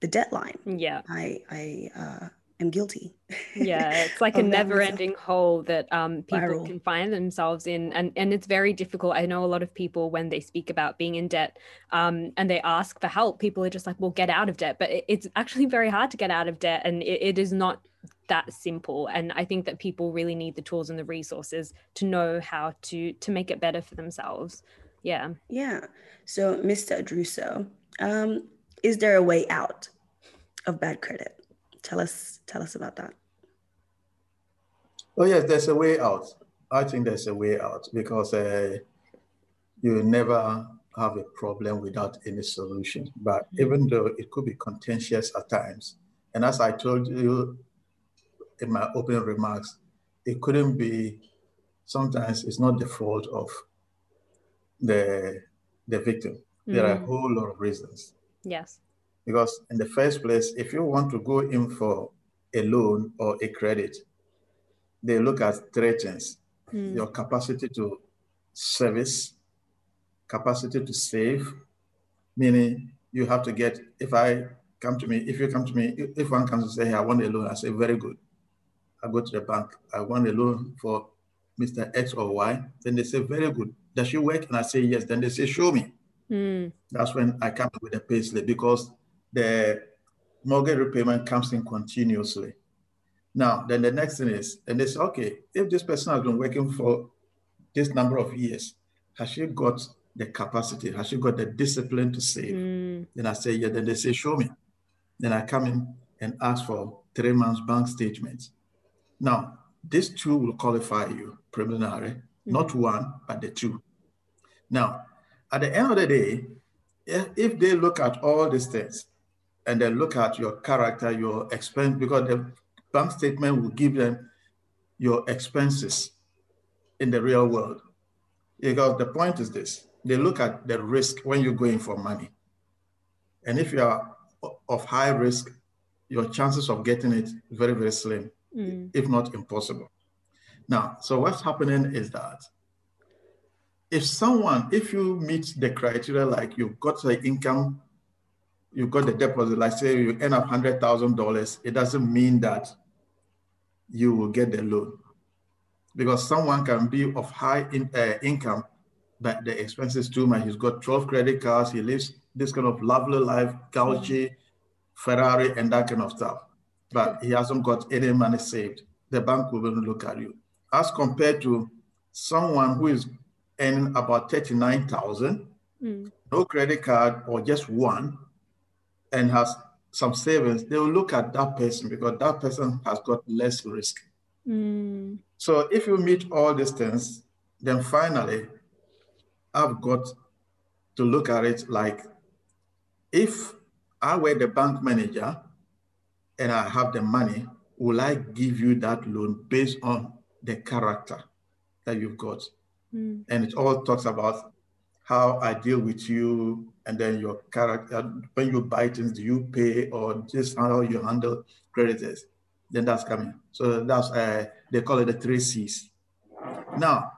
The deadline. Yeah. I I uh, am guilty. Yeah, it's like [laughs] a never-ending hole that um, people Viral. can find themselves in, and and it's very difficult. I know a lot of people when they speak about being in debt, um, and they ask for help, people are just like, "Well, get out of debt," but it, it's actually very hard to get out of debt, and it, it is not that simple. And I think that people really need the tools and the resources to know how to to make it better for themselves. Yeah. Yeah. So, Mr. Druso, um, is there a way out of bad credit? Tell us, tell us about that. Oh yes, there's a way out. I think there's a way out because uh, you never have a problem without any solution. But mm-hmm. even though it could be contentious at times, and as I told you in my opening remarks, it couldn't be. Sometimes it's not the fault of the the victim. Mm-hmm. There are a mm. whole lot of reasons. Yes. Because in the first place, if you want to go in for a loan or a credit, they look at three things mm. your capacity to service, capacity to save, meaning you have to get, if I come to me, if you come to me, if one comes and say, hey, I want a loan, I say, very good. I go to the bank, I want a loan for Mr. X or Y. Then they say, very good. Does she work? And I say, yes. Then they say, show me. Mm. That's when I come with a payslip because the mortgage repayment comes in continuously. Now, then the next thing is, and they say, okay, if this person has been working for this number of years, has she got the capacity? Has she got the discipline to save? Mm. Then I say, yeah. Then they say, show me. Then I come in and ask for three months bank statements. Now, these two will qualify you preliminary, mm. not one, but the two. Now, at the end of the day, if they look at all these things, and they look at your character, your expense, because the bank statement will give them your expenses in the real world. Because the point is this they look at the risk when you're going for money. And if you are of high risk, your chances of getting it very, very slim, mm. if not impossible. Now, so what's happening is that if someone, if you meet the criteria like you've got the income you've got the deposit, like say you end up hundred thousand dollars, it doesn't mean that you will get the loan, because someone can be of high in, uh, income, but the expenses too much. He's got twelve credit cards. He lives this kind of lovely life, Gucci, Ferrari, and that kind of stuff, but he hasn't got any money saved. The bank will look at you as compared to someone who is earning about thirty-nine thousand, mm. no credit card or just one and has some savings, they will look at that person because that person has got less risk. Mm. So if you meet all these things, then finally, I've got to look at it like if I were the bank manager and I have the money, will I give you that loan based on the character that you've got? Mm. And it all talks about how I deal with you, and then your character. When you buy things, do you pay or just how you handle creditors? Then that's coming. So that's uh, they call it the three C's. Now,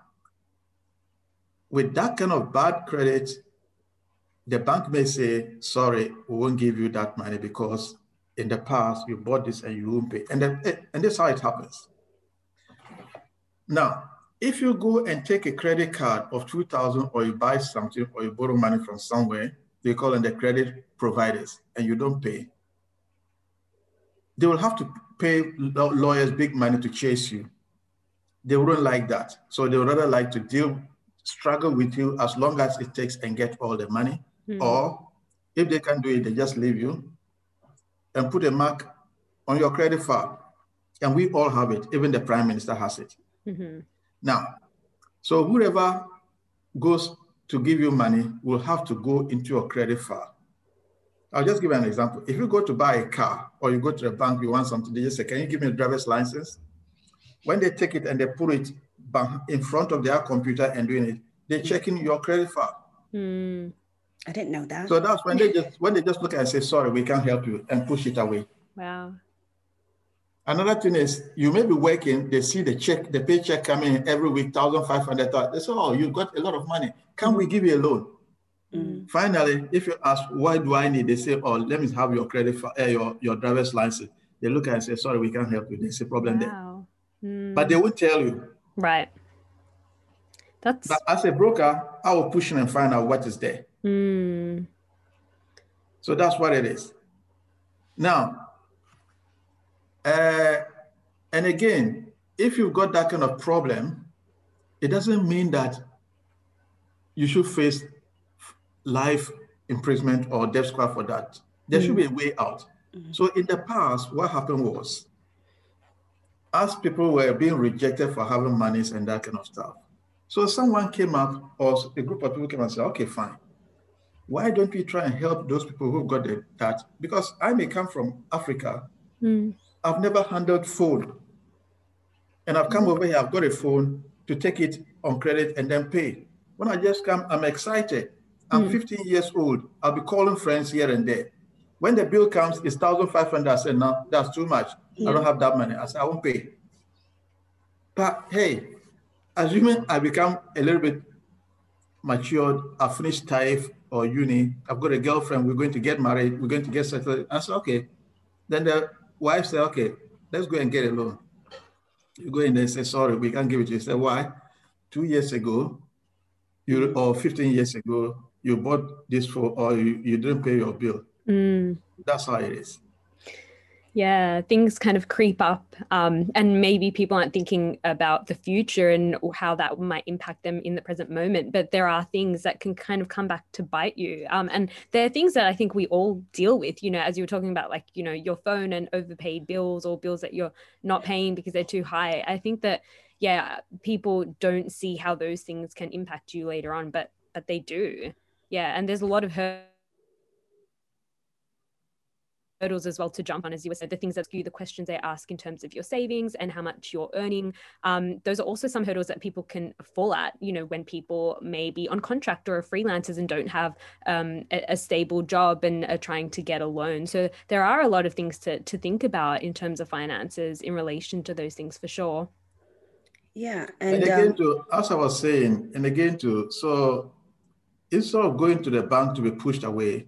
with that kind of bad credit, the bank may say, "Sorry, we won't give you that money because in the past you bought this and you won't pay." And then, eh, and this is how it happens. Now, if you go and take a credit card of 2000 or you buy something or you borrow money from somewhere, they call them the credit providers, and you don't pay, they will have to pay lawyers big money to chase you. They wouldn't like that. So they would rather like to deal, struggle with you as long as it takes and get all the money. Mm. Or if they can do it, they just leave you and put a mark on your credit file And we all have it. Even the prime minister has it. Mm-hmm. Now, so whoever goes to give you money will have to go into your credit file. I'll just give you an example. If you go to buy a car or you go to the bank, you want something, they just say, Can you give me a driver's license? When they take it and they put it in front of their computer and doing it, they're checking your credit file. Mm. I didn't know that. So that's when they just when they just look and say, sorry, we can't help you and push it away. Wow. Another thing is you may be working, they see the check, the paycheck coming every week, thousand five hundred. They say, Oh, you got a lot of money. Can we give you a loan? Mm. Finally, if you ask why do I need, they say, Oh, let me have your credit uh, your, your driver's license. They look at and say, Sorry, we can't help you. There's a problem wow. there. Mm. But they won't tell you. Right. That's but as a broker, I will push in and find out what is there. Mm. So that's what it is. Now, uh, and again, if you've got that kind of problem, it doesn't mean that you should face life imprisonment or death squad for that. There mm. should be a way out. Mm. So in the past, what happened was, as people were being rejected for having monies and that kind of stuff, so someone came up, or a group of people came and said, okay, fine. Why don't we try and help those people who got the, that? Because I may come from Africa. Mm. I've never handled phone. And I've come mm. over here, I've got a phone to take it on credit and then pay. When I just come, I'm excited. I'm mm. 15 years old. I'll be calling friends here and there. When the bill comes, it's 1,500. I said, no, that's too much. I don't have that money. I said, I won't pay. But hey, assuming I become a little bit matured, I finished TAFE or uni, I've got a girlfriend, we're going to get married, we're going to get settled. I said, okay. Then the wife said, okay, let's go and get a loan. You go in there and say, sorry, we can't give it to you. Say, why? Two years ago, you or 15 years ago, you bought this for or you, you didn't pay your bill. Mm. That's how it is yeah things kind of creep up um, and maybe people aren't thinking about the future and how that might impact them in the present moment but there are things that can kind of come back to bite you um, and there are things that i think we all deal with you know as you were talking about like you know your phone and overpaid bills or bills that you're not paying because they're too high. I think that yeah people don't see how those things can impact you later on but but they do. Yeah and there's a lot of hurt hurdles as well to jump on, as you were said, the things that skew the questions they ask in terms of your savings and how much you're earning. Um, those are also some hurdles that people can fall at, you know, when people may be on contract or are freelancers and don't have um, a, a, stable job and are trying to get a loan. So there are a lot of things to, to think about in terms of finances in relation to those things for sure. Yeah. And, and again, um, to, as I was saying, and again, to, so instead of going to the bank to be pushed away,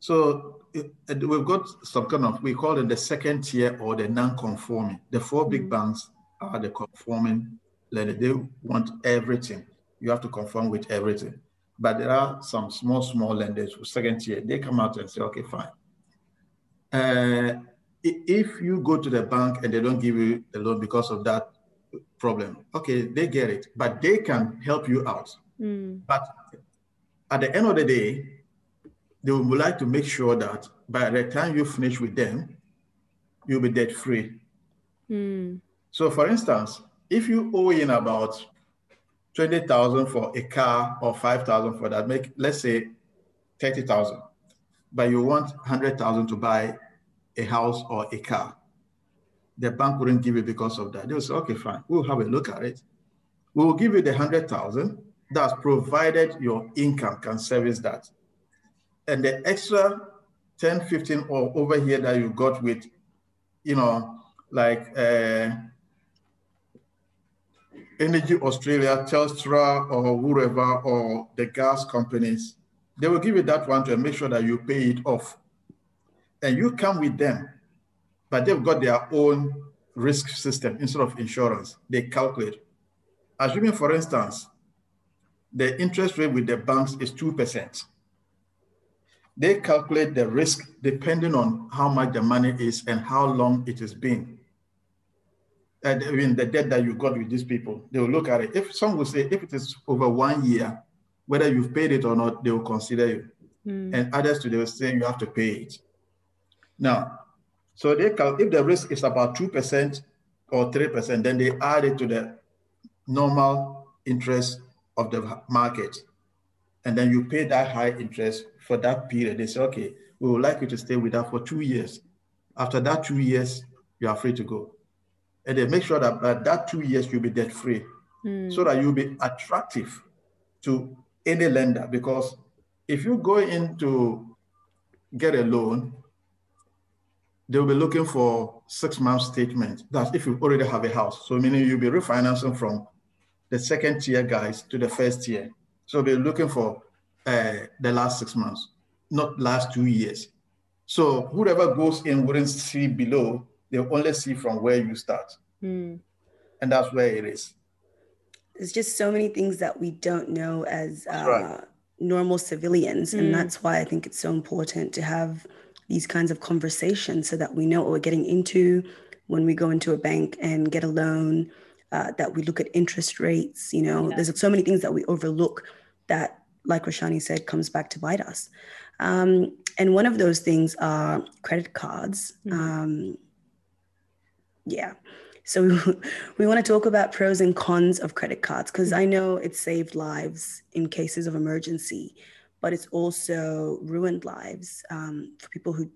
so we've got some kind of, we call it the second tier or the non-conforming. The four big mm. banks are the conforming lender. They want everything. You have to conform with everything. But there are some small, small lenders who second tier, they come out and say, okay, fine. Uh, if you go to the bank and they don't give you the loan because of that problem, okay, they get it, but they can help you out. Mm. But at the end of the day, they would like to make sure that by the time you finish with them, you'll be debt free. Mm. So, for instance, if you owe in about 20,000 for a car or 5,000 for that, make let's say 30,000, but you want 100,000 to buy a house or a car, the bank wouldn't give you because of that. They'll say, okay, fine, we'll have a look at it. We will give you the 100,000. That's provided your income can service that and the extra 10, 15 or over here that you got with, you know, like uh, Energy Australia, Telstra, or whoever, or the gas companies, they will give you that one to make sure that you pay it off. And you come with them, but they've got their own risk system instead of insurance. They calculate. Assuming, for instance, the interest rate with the banks is 2% they calculate the risk depending on how much the money is and how long it has been. And I mean, the debt that you got with these people, they will look at it. If some will say, if it is over one year, whether you've paid it or not, they will consider you. Mm. And others, they will say you have to pay it. Now, So they cal- if the risk is about two percent or three percent, then they add it to the normal interest of the market, and then you pay that high interest for that period. They say, okay, we would like you to stay with us for two years. After that two years, you are free to go. And they make sure that by that two years you'll be debt free, mm. so that you'll be attractive to any lender. Because if you go in to get a loan, they'll be looking for six month statement. That's if you already have a house. So meaning you'll be refinancing from the second tier guys to the first tier. So they're looking for uh, the last six months, not last two years. So whoever goes in wouldn't see below, they only see from where you start. Mm. And that's where it is. There's just so many things that we don't know as uh, right. normal civilians. Mm. And that's why I think it's so important to have these kinds of conversations so that we know what we're getting into when we go into a bank and get a loan, uh, that we look at interest rates. You know, yeah. there's so many things that we overlook that, like Rashani said, comes back to bite us. Um, and one of those things are credit cards. Mm-hmm. Um, yeah. So [laughs] we, we want to talk about pros and cons of credit cards because I know it saved lives in cases of emergency, but it's also ruined lives um, for people who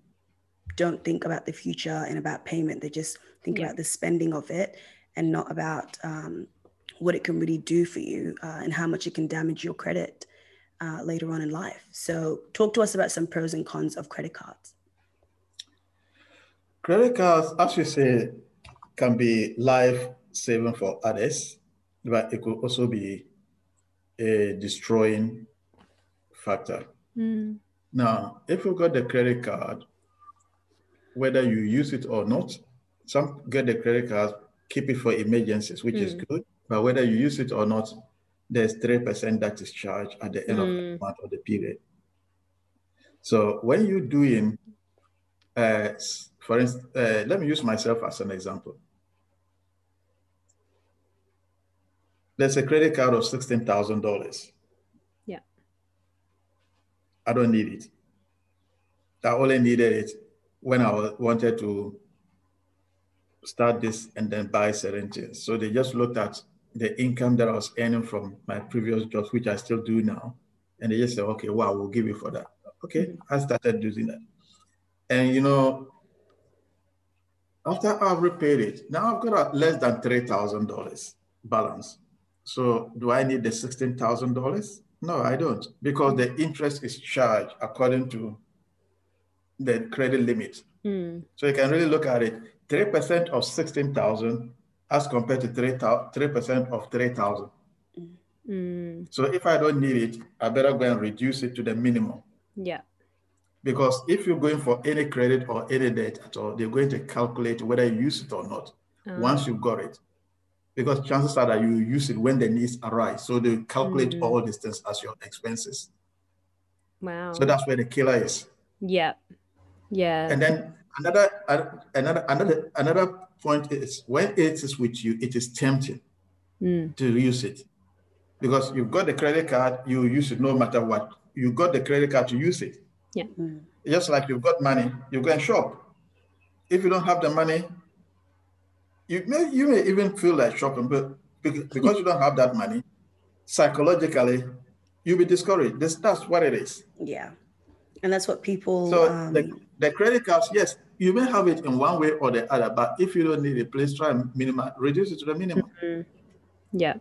don't think about the future and about payment. They just think yeah. about the spending of it and not about um, what it can really do for you uh, and how much it can damage your credit uh, later on in life. So, talk to us about some pros and cons of credit cards. Credit cards, as you say, can be life saving for others, but it could also be a destroying factor. Mm. Now, if you got the credit card, whether you use it or not, some get the credit card, keep it for emergencies, which mm. is good. But whether you use it or not, there's 3% that is charged at the end mm. of the mm. month or the period. So when you're doing, uh, for instance, uh, let me use myself as an example. There's a credit card of $16,000. Yeah. I don't need it. I only needed it when I wanted to start this and then buy certain things. So they just looked at the income that I was earning from my previous jobs, which I still do now. And they just said, okay, wow, we'll give you for that. Okay. I started doing that. And you know, after I've repaid it, now I've got a less than $3,000 balance. So do I need the $16,000? No, I don't, because the interest is charged according to the credit limit. Mm. So you can really look at it. 3% of 16,000 as compared to 3% of 3,000. Mm. So if I don't need it, I better go and reduce it to the minimum. Yeah. Because if you're going for any credit or any debt at all, they're going to calculate whether you use it or not oh. once you've got it. Because chances are that you use it when the needs arise. So they calculate mm. all these things as your expenses. Wow. So that's where the killer is. Yeah. Yeah. And then another another another another point is when it is with you, it is tempting mm. to use it because you've got the credit card, you use it no matter what. You got the credit card to use it. Yeah. Mm. Just like you've got money, you go and shop. If you don't have the money, you may you may even feel like shopping, but because you don't have that money, psychologically, you'll be discouraged. This, that's what it is. Yeah. And that's what people. So um, the, the credit cards, yes, you may have it in one way or the other, but if you don't need it, please try and minimize, reduce it to the minimum. Mm-hmm. Yeah.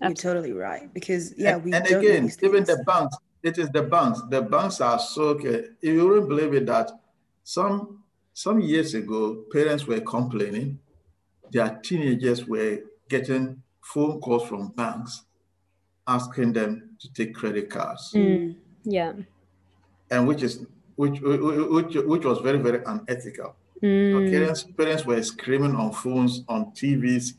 You're totally right. Because yeah, and, we and again, even the banks, it is the banks. The banks are so okay. You wouldn't believe it that some some years ago, parents were complaining their teenagers were getting phone calls from banks asking them to take credit cards. Mm, yeah and which is which which, which was very very unethical. Mm. parents, parents were screaming on phones, on TVs,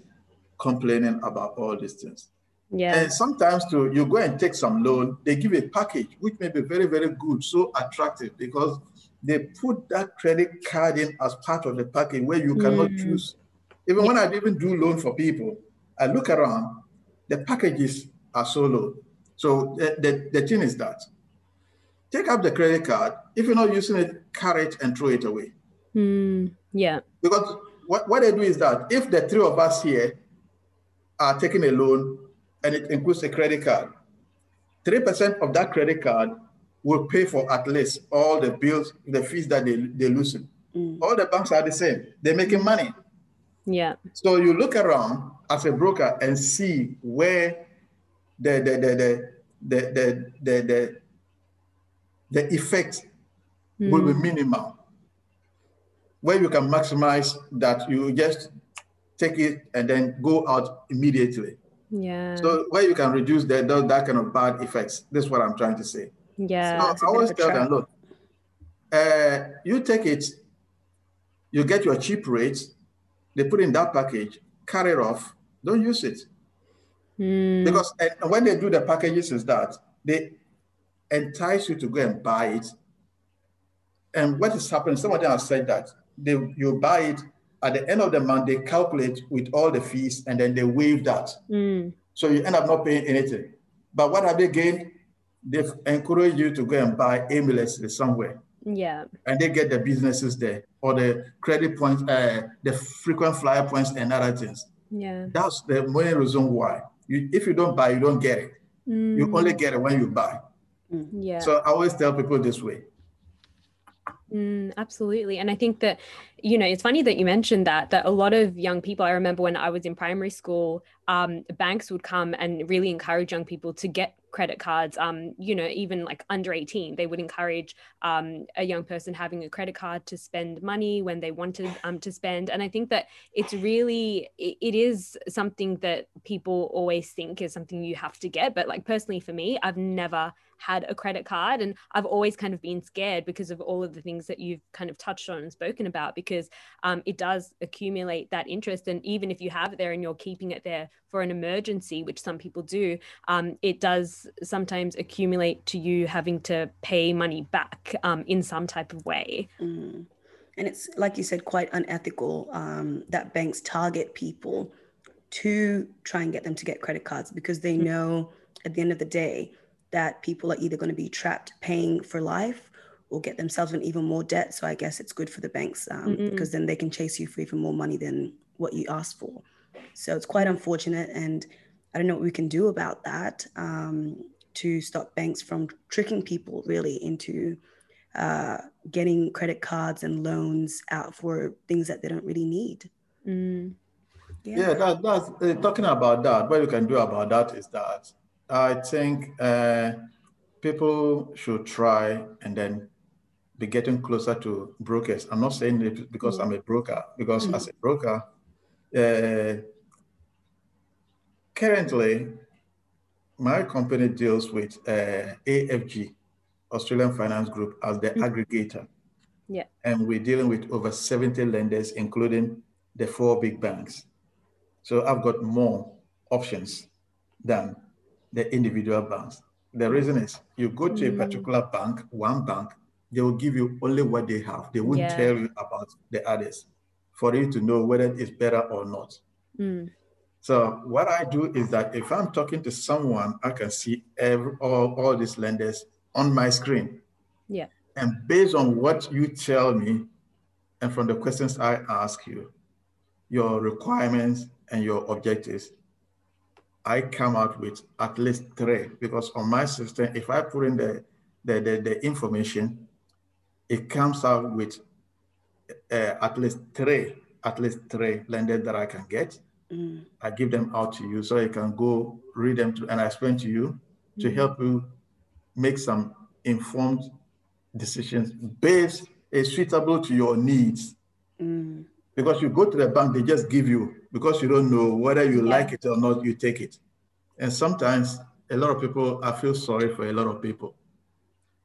complaining about all these things. Yeah. And sometimes too, you go and take some loan, they give a package which may be very, very good, so attractive because they put that credit card in as part of the package where you cannot mm. choose. Even yeah. when I even do loan for people, I look around, the packages are so low. So the, the, the thing is that take up the credit card. If you're not using it, carry it and throw it away. Mm, Yeah. Because what, what they do is that if the three of us here are taking a loan and it includes a credit card, 3% of that credit card will pay for at least all the bills, the fees that they, they loosen. Mm. All the banks are the same. They're making money. Yeah. So you look around as a broker and see where the the the the the the the, the, the effect mm. will be minimal. Where you can maximize that you just take it and then go out immediately. Yeah. So where you can reduce that that kind of bad effects. This is what I'm trying to say. Yeah. So I always tell them, look, uh, you take it, you get your cheap rates, they put in that package, carry it off, don't use it. Mm. Because and when they do the packages is that they entice you to go and buy it. And what is happening, some of them have said that they you buy it at the end of the month, they calculate with all the fees and then they waive that. Mm. So you end up not paying anything. But what have they gained? They've encouraged you to go and buy aimlessly somewhere. Yeah. And they get the businesses there or the credit points, uh, the frequent flyer points and other things. Yeah. That's the main reason why. You, if you don't buy, you don't get it. Mm. You only get it when you buy. Yeah. So I always tell people this way. Mm, absolutely. And I think that, you know, it's funny that you mentioned that, that a lot of young people, I remember when I was in primary school, um, banks would come and really encourage young people to get credit cards. Um, you know, even like under 18, they would encourage um, a young person having a credit card to spend money when they wanted um, to spend. And I think that it's really, it, it is something that people always think is something you have to get. But like personally for me, I've never had a credit card. And I've always kind of been scared because of all of the things that you've kind of touched on and spoken about, because um, it does accumulate that interest. And even if you have it there and you're keeping it there for an emergency, which some people do, um, it does sometimes accumulate to you having to pay money back um, in some type of way. Mm. And it's, like you said, quite unethical um, that banks target people to try and get them to get credit cards because they mm. know at the end of the day, that people are either going to be trapped paying for life or get themselves in even more debt. So I guess it's good for the banks um, because then they can chase you for even more money than what you asked for. So it's quite unfortunate. And I don't know what we can do about that um, to stop banks from tricking people really into uh, getting credit cards and loans out for things that they don't really need. Mm. Yeah, yeah that, that's uh, talking about that. What you can do about that is that I think uh, people should try and then be getting closer to brokers. I'm not saying it because I'm a broker, because mm-hmm. as a broker, uh, currently my company deals with uh, AFG, Australian Finance Group, as the mm-hmm. aggregator. Yeah. And we're dealing with over 70 lenders, including the four big banks. So I've got more options than the individual banks. The reason is you go to mm. a particular bank, one bank, they will give you only what they have. They won't yeah. tell you about the others for you to know whether it's better or not. Mm. So what I do is that if I'm talking to someone, I can see every, all, all these lenders on my screen. Yeah. And based on what you tell me and from the questions I ask you, your requirements and your objectives, I come out with at least three because on my system, if I put in the, the, the, the information, it comes out with uh, at least three, at least three lenders that I can get. Mm. I give them out to you so you can go read them to, and I explain to you mm. to help you make some informed decisions based is suitable to your needs. Mm. Because you go to the bank, they just give you because you don't know whether you yeah. like it or not, you take it. And sometimes a lot of people, I feel sorry for a lot of people.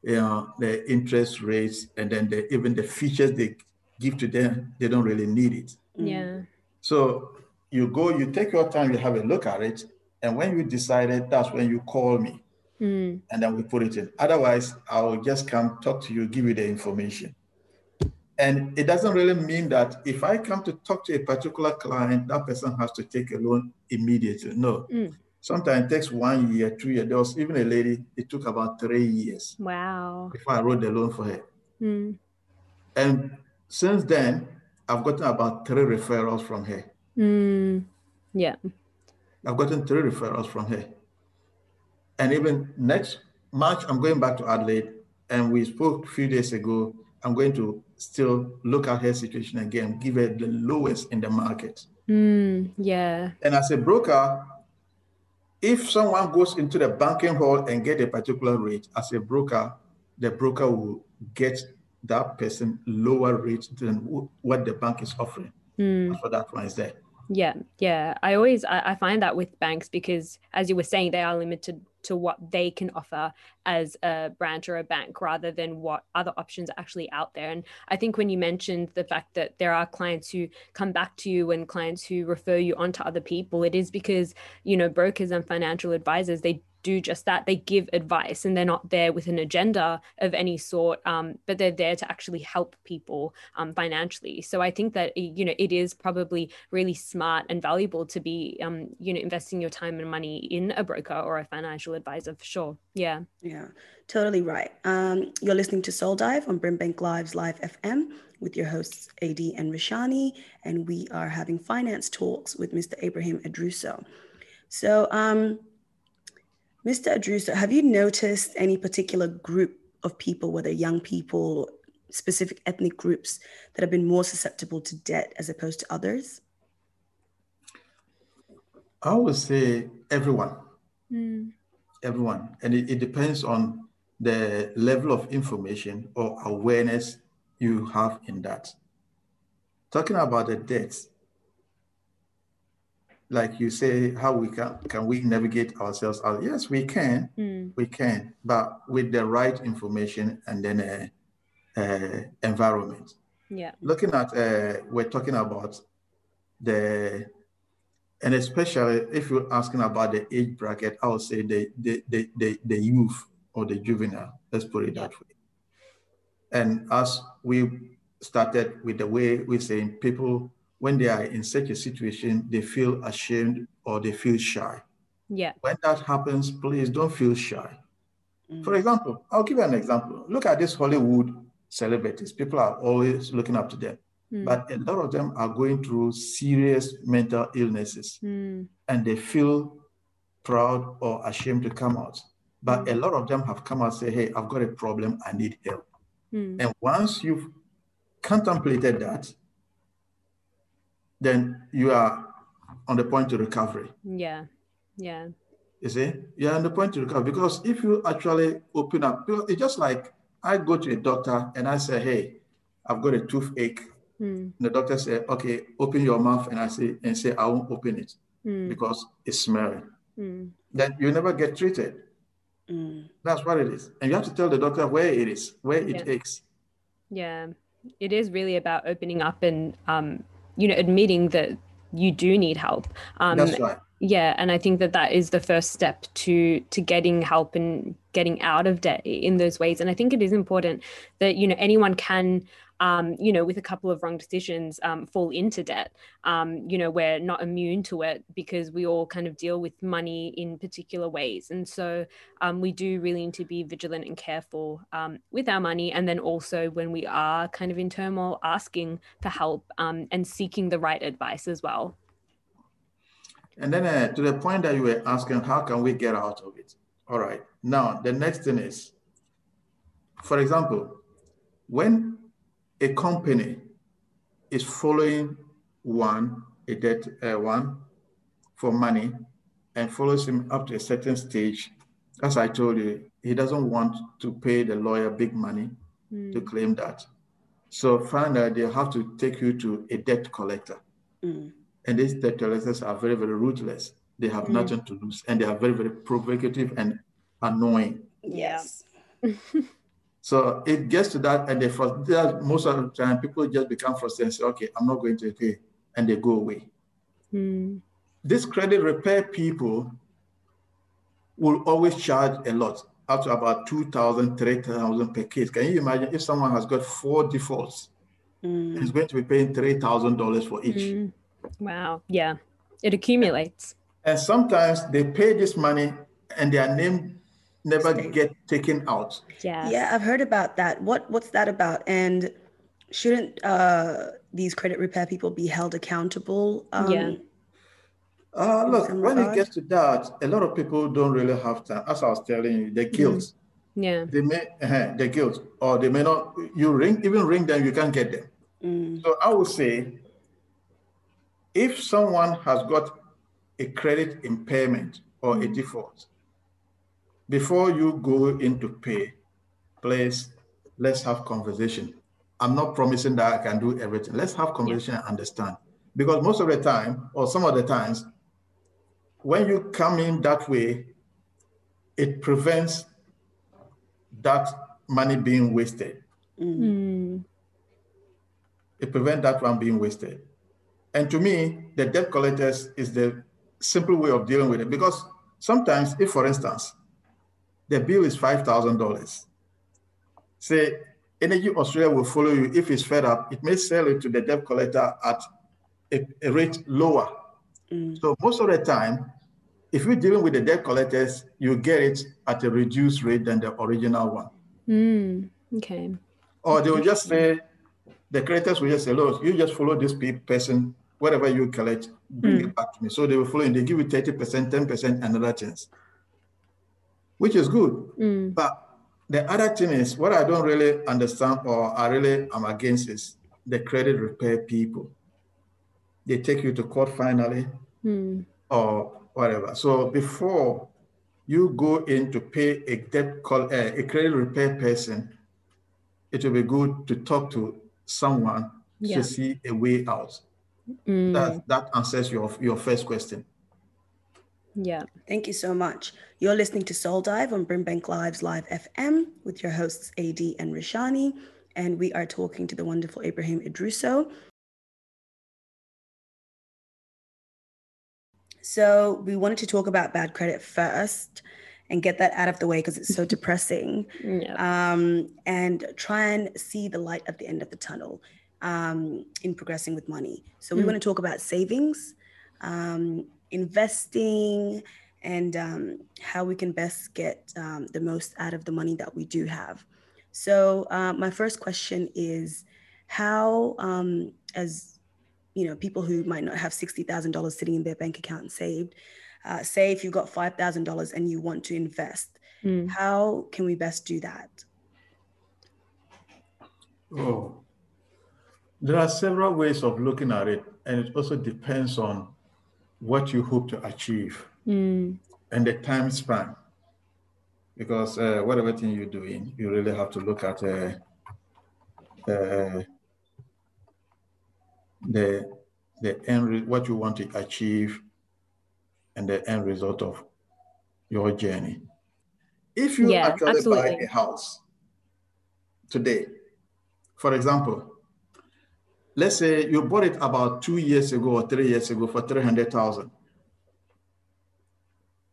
You know, the interest rates and then the, even the features they give to them, they don't really need it. Yeah. So you go, you take your time, you have a look at it. And when you decide it, that's when you call me. Mm. And then we put it in. Otherwise, I'll just come talk to you, give you the information. And it doesn't really mean that if I come to talk to a particular client, that person has to take a loan immediately. No. Mm. Sometimes it takes one year, two years. There was even a lady, it took about three years. Wow. Before I wrote the loan for her. Mm. And since then, I've gotten about three referrals from her. Mm, yeah. I've gotten three referrals from her. And even next March, I'm going back to Adelaide. And we spoke a few days ago. I'm going to still look at her situation again, give her the lowest in the market. Mm, yeah. And as a broker, if someone goes into the banking hall and get a particular rate, as a broker, the broker will get that person lower rate than what the bank is offering. Mm. So that one is there. Yeah, yeah. I always I, I, find that with banks because as you were saying, they are limited to what they can offer as a branch or a bank rather than what other options are actually out there. And I think when you mentioned the fact that there are clients who come back to you and clients who refer you on to other people, it is because, you know, brokers and financial advisors, they do just that. They give advice and they're not there with an agenda of any sort, um, but they're there to actually help people um, financially. So I think that, you know, it is probably really smart and valuable to be, um, you know, investing your time and money in a broker or a financial advisor for sure. Yeah. Yeah, totally right. Um, you're listening to Soul Dive on Brimbank Live's Live FM with your hosts AD and Rashani, and we are having finance talks with Mr. Abraham Adruso. So, um, Mr. Adruso, have you noticed any particular group of people, whether young people, specific ethnic groups, that have been more susceptible to debt as opposed to others? I would say everyone. Mm. Everyone. And it, it depends on the level of information or awareness you have in that. Talking about the debts, like you say, how we can can we navigate ourselves out? Yes, we can, mm. we can, but with the right information and then a, uh, uh, environment. Yeah. Looking at, uh, we're talking about the, and especially if you're asking about the age bracket, I would say the the the the, the youth or the juvenile. Let's put it that way. And as we started with the way we're saying people when they are in such a situation, they feel ashamed or they feel shy. Yeah. When that happens, please don't feel shy. Mm. For example, I'll give you an example. Look at these Hollywood celebrities. People are always looking up to them. Mm. But a lot of them are going through serious mental illnesses mm. and they feel proud or ashamed to come out. But mm. a lot of them have come out and say, Hey, I've got a problem, I need help. Mm. And once you've contemplated that, then you are on the point to recovery. Yeah. Yeah. You see, you're on the point to recover because if you actually open up, it's just like I go to a doctor and I say, Hey, I've got a toothache. Mm. The doctor said, Okay, open your mouth. And I say, and say, I won't open it mm. because it's smelling. Mm. Then you never get treated. Hmm. That's what it is. And you have to tell the doctor where it is, where it yeah. aches. Yeah. It is really about opening up and um, you know admitting that you do need help um, That's right. yeah and i think that that is the first step to to getting help and getting out of debt in those ways and i think it is important that you know anyone can um, you know, with a couple of wrong decisions, um, fall into debt. Um, you know, we're not immune to it because we all kind of deal with money in particular ways. And so um, we do really need to be vigilant and careful um, with our money. And then also when we are kind of in turmoil, asking for help um, and seeking the right advice as well. And then uh, to the point that you were asking, how can we get out of it? All right. Now, the next thing is, for example, when a company is following one, a debt uh, one for money and follows him up to a certain stage, as I told you, he doesn't want to pay the lawyer big money mm. to claim that. So finally, they have to take you to a debt collector. Mm. And these debt collectors are very, very ruthless. They have mm. nothing to lose and they are very, very provocative and annoying. Yes. [laughs] So it gets to that, and they most of the time people just become frustrated and say, "Okay, I'm not going to pay," and they go away. Mm. This credit repair people will always charge a lot, up to about 2,000, 3,000 per case. Can you imagine if someone has got four defaults, mm. he's going to be paying $3,000 for each? Mm. Wow. Yeah. It accumulates. And sometimes they pay this money and their name never get taken out. Yeah. Yeah, I've heard about that. What what's that about? And shouldn't uh, these credit repair people be held accountable? Um, Yeah. Uh, look, some when it gets to that, a lot of people don't really have time. As I was telling you, the guilt, Yeah. they may, uh, the guilt, or they may not. You ring, even ring them, you can't get them. Mm, So I would say, if someone has got a credit impairment or a default, before you go into pay, please let's have conversation. I'm not promising that I can do everything. Let's have conversation and understand. Because most of the time, or some of the times, when you come in that way, it prevents that money being wasted Mm. it prevents that one being wasted. And to me, the debt collectors is the simple way of dealing with it because sometimes, if for instance, the bill is five thousand dollars, say Energy Australia will follow you. If it's fed up, it may sell it to the debt collector at a, a rate lower. mm, So most of the time, if you're dealing with the debt collectors, you get it at a reduced rate than the original one. Mm. Okay. Or they will just say, the creators will just say, look, you just follow this person, whatever you collect, bring it back to me. So they will follow and they give you 30%, 10%, and other things, which is good. Mm. But the other thing is, what I don't really understand or I really am against is the credit repair people. They take you to court finally Mm. or whatever. So before you go in to pay a debt call uh, a credit repair person, it will be good to talk to someone Yeah. to see a way out. Mm. That that answers your your first question. Yeah. Thank you so much. You're listening to Soul Dive on Brimbank Live's Live FM with your hosts AD and Rashani, and we are talking to the wonderful Ibrahim Idruso. So we wanted to talk about bad credit first and get that out of the way because it's so [laughs] depressing. Yeah. um, and try and see the light at the end of the tunnel um, in progressing with money. So we Mm. want to talk about savings, um, investing, and um, how we can best get um, the most out of the money that we do have. So uh, my first question is, how, um, as you know, people who might not have sixty thousand dollars sitting in their bank account saved, uh, say if you've got five thousand dollars and you want to invest, Mm. how can we best do that? Oh, there are several ways of looking at it, and it also depends on what you hope to achieve Mm. and the time span. Because uh, whatever thing you're doing, you really have to look at uh, uh, the the end what you want to achieve and the end result of your journey. If you Yeah, actually buy a house today, for example, let's say you bought it about two years ago or three years ago for 300,000.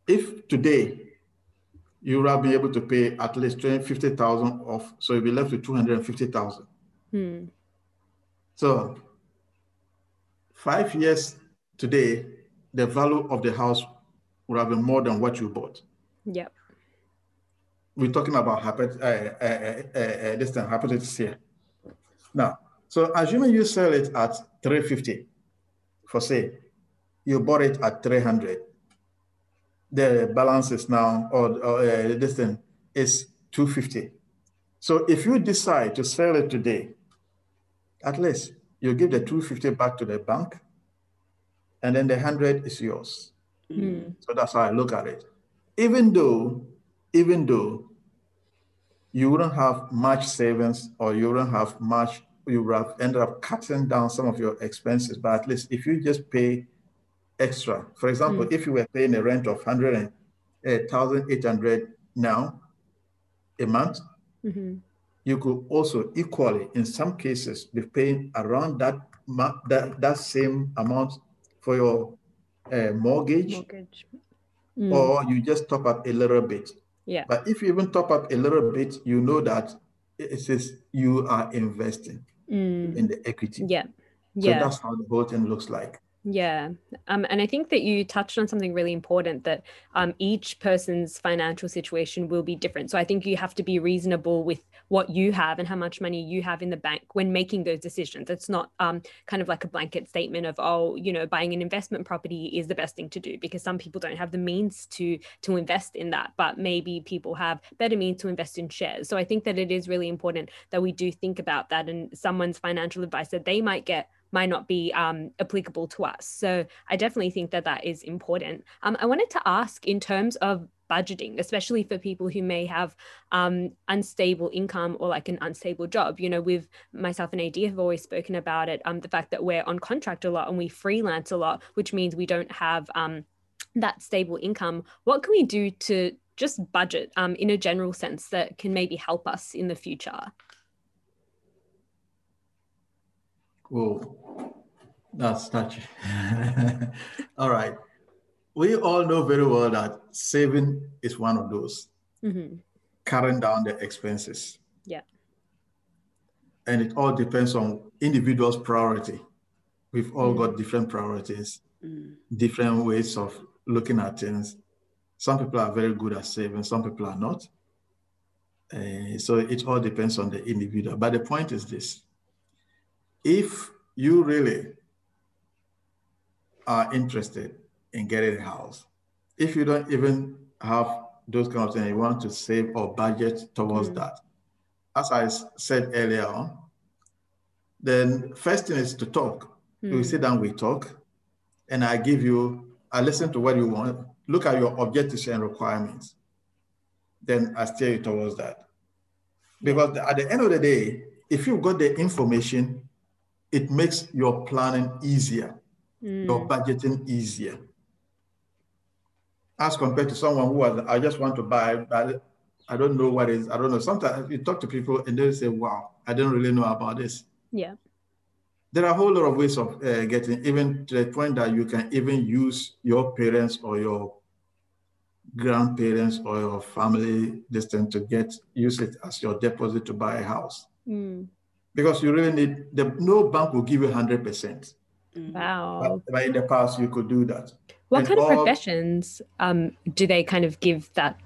If today you will have been able to pay at least 250,000 off, so you'll be left with 250,000. Mm. So five years today, the value of the house would have been more than what you bought. Yep. We're talking about hypot- uh, uh, uh, uh, this time hypothesis here. Now, so assuming you sell it at 350 for say, you bought it at 300. The balance is now, or, or uh, this thing is 250. So if you decide to sell it today, at least you give the 250 back to the bank, and then the 100 is yours. Mm. So that's how I look at it. Even though, even though you wouldn't have much savings or you wouldn't have much, you would have ended up cutting down some of your expenses. But at least if you just pay extra, for example, if you were paying a rent of 100 and, uh, 1,800 now a month, hmm you could also equally, in some cases, be paying around that that, that same amount for your uh, mortgage, Mortgage. Mm. or you just top up a little bit. Yeah. But if you even top up a little bit, you know that it says you are investing Mm. in the equity. Yeah. So Yeah. that's how the whole thing looks like. Yeah. Um, and I think that you touched on something really important that um, each person's financial situation will be different. So I think you have to be reasonable with what you have and how much money you have in the bank when making those decisions. It's not um, kind of like a blanket statement of, oh, you know, buying an investment property is the best thing to do because some people don't have the means to to invest in that, but maybe people have better means to invest in shares. So I think that it is really important that we do think about that and someone's financial advice that they might get might not be um, applicable to us. So I definitely think that that is important. Um, I wanted to ask in terms of budgeting, especially for people who may have um, unstable income or like an unstable job. You know, with myself and AD have always spoken about it, um, the fact that we're on contract a lot and we freelance a lot, which means we don't have um, that stable income. What can we do to just budget um, in a general sense that can maybe help us in the future? Whoa, that's touchy. [laughs] all right we all know very well that saving is one of those, mm-hmm. carrying down the expenses. Yeah. And it all depends on individuals' priority. We've all mm got different priorities, mm different ways of looking at things. Some people are very good at saving, some people are not. Uh, so it all depends on the individual. But the point is this if you really are interested in getting a house. If you don't even have those kind of things, you want to save or budget towards mm. that. As I said earlier on, then first thing is to talk. Mm. We sit down, we talk, and I give you, I listen to what you want, look at your objectives and requirements. Then I steer you towards that. Because at the end of the day, if you've got the information, it makes your planning easier, mm. your budgeting easier as compared to someone who has, I just want to buy, but I don't know what is, I don't know. Sometimes you talk to people and they say, wow, I didn't really know about this. Yeah. There are a whole lot of ways of uh, getting, even to the point that you can even use your parents or your grandparents or your family distance to get, use it as your deposit to buy a house. Mm. Because you really need, the, no bank will give you 100%. Wow. But, but in the past, you could do that. What and kind all, of professions um, do they kind of give that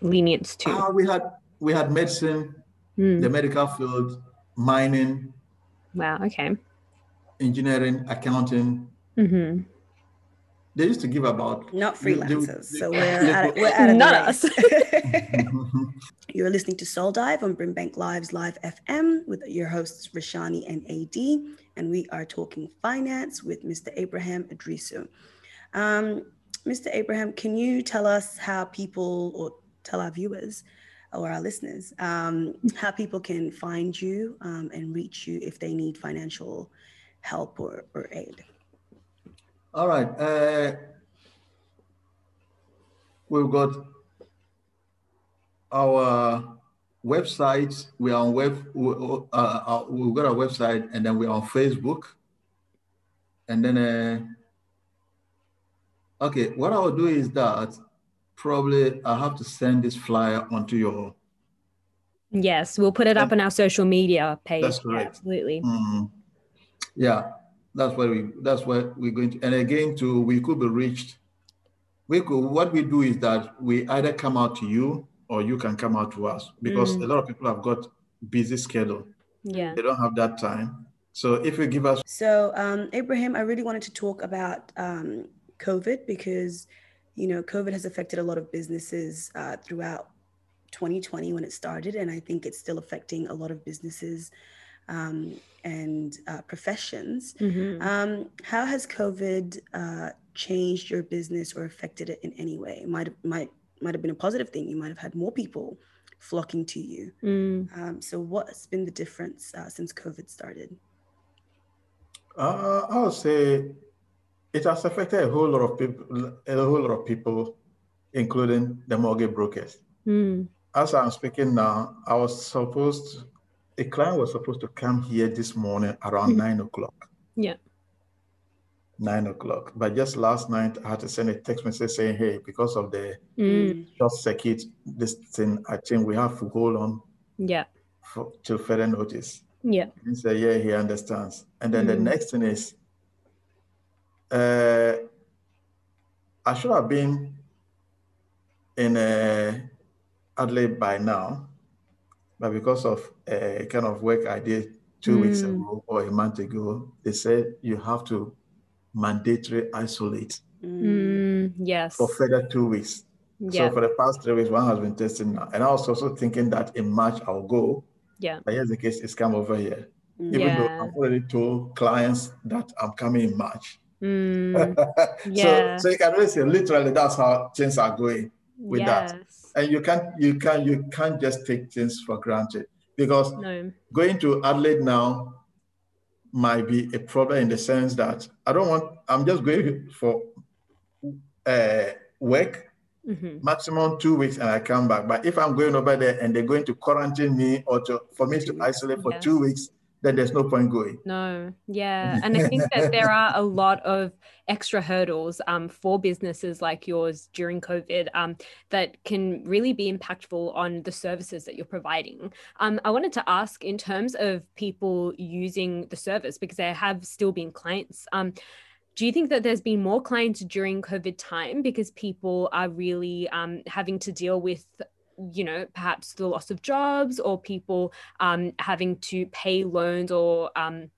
lenience to? Uh, we had we had medicine, mm. the medical field, mining. Wow. Okay. Engineering, accounting. Mm-hmm. They used to give about not freelancers, they, so we're [laughs] at, we're at not us. [laughs] You're listening to Soul Dive on Brimbank Live's Live FM with your hosts Rashani and AD, and we are talking finance with Mr. Abraham Adrisu. Um, Mr. Abraham, can you tell us how people, or tell our viewers or our listeners, um, how people can find you um, and reach you if they need financial help or, or aid? All right. Uh, we've got our website. We are on web. Uh, uh, we've got our website, and then we're on Facebook. And then uh, Okay, what I will do is that probably I have to send this flyer onto your. Yes, we'll put it up on our social media page. That's correct. absolutely. Mm. Yeah, that's where we. That's where we're going to. And again, to we could be reached. We could. What we do is that we either come out to you or you can come out to us because mm. a lot of people have got busy schedule. Yeah, they don't have that time. So if you give us. So um, Abraham, I really wanted to talk about um, COVID because, you know, COVID has affected a lot of businesses uh, throughout 2020 when it started, and I think it's still affecting a lot of businesses um, and uh, professions. Mm-hmm. Um, how has COVID uh, changed your business or affected it in any way? Might might might have been a positive thing. You might have had more people flocking to you. Mm. Um, so, what's been the difference uh, since COVID started? Uh, I would say it has affected a whole lot of people, a whole lot of people, including the mortgage brokers. Mm. As I'm speaking now, I was supposed, a client was supposed to come here this morning around mm. nine o'clock. Yeah. Nine o'clock. But just last night, I had to send a text message saying, hey, because of the mm. short circuit, this thing, I think we have to hold on. Yeah. For, till further notice. Yeah. He said, yeah, he understands. And then the hmm. next thing is, uh, I should have been in uh, Adelaide by now, but because of a kind of work I did two mm. weeks ago or a month ago, they said you have to mandatory isolate. Mm, yes. For further two weeks. Yeah. So for the past three weeks, one has been testing now. And I was also thinking that in March I'll go. Yeah. But here's the case, it's come over here. Even yeah. though I've already told clients that I'm coming in March. Mm, yeah. [laughs] so, so you can really say literally that's how things are going with yes. that. And you can't you can you can't just take things for granted because no. going to Adelaide now might be a problem in the sense that I don't want I'm just going for uh, work Mm-hmm. maximum two weeks and I come back. But if I'm going over there and they're going to quarantine me or to for me to isolate for yes. two weeks, then there's no point going. No, yeah. And I think that there [laughs] are a lot of extra hurdles um, for businesses like yours during COVID um, that can really be impactful on the services that you're providing. Um, I wanted to ask in terms of people using the service, because there have still been clients. Um, do you think that there's been more clients during COVID time because people are really um, having to deal with you know perhaps the loss of jobs or people um, having to pay loans or um,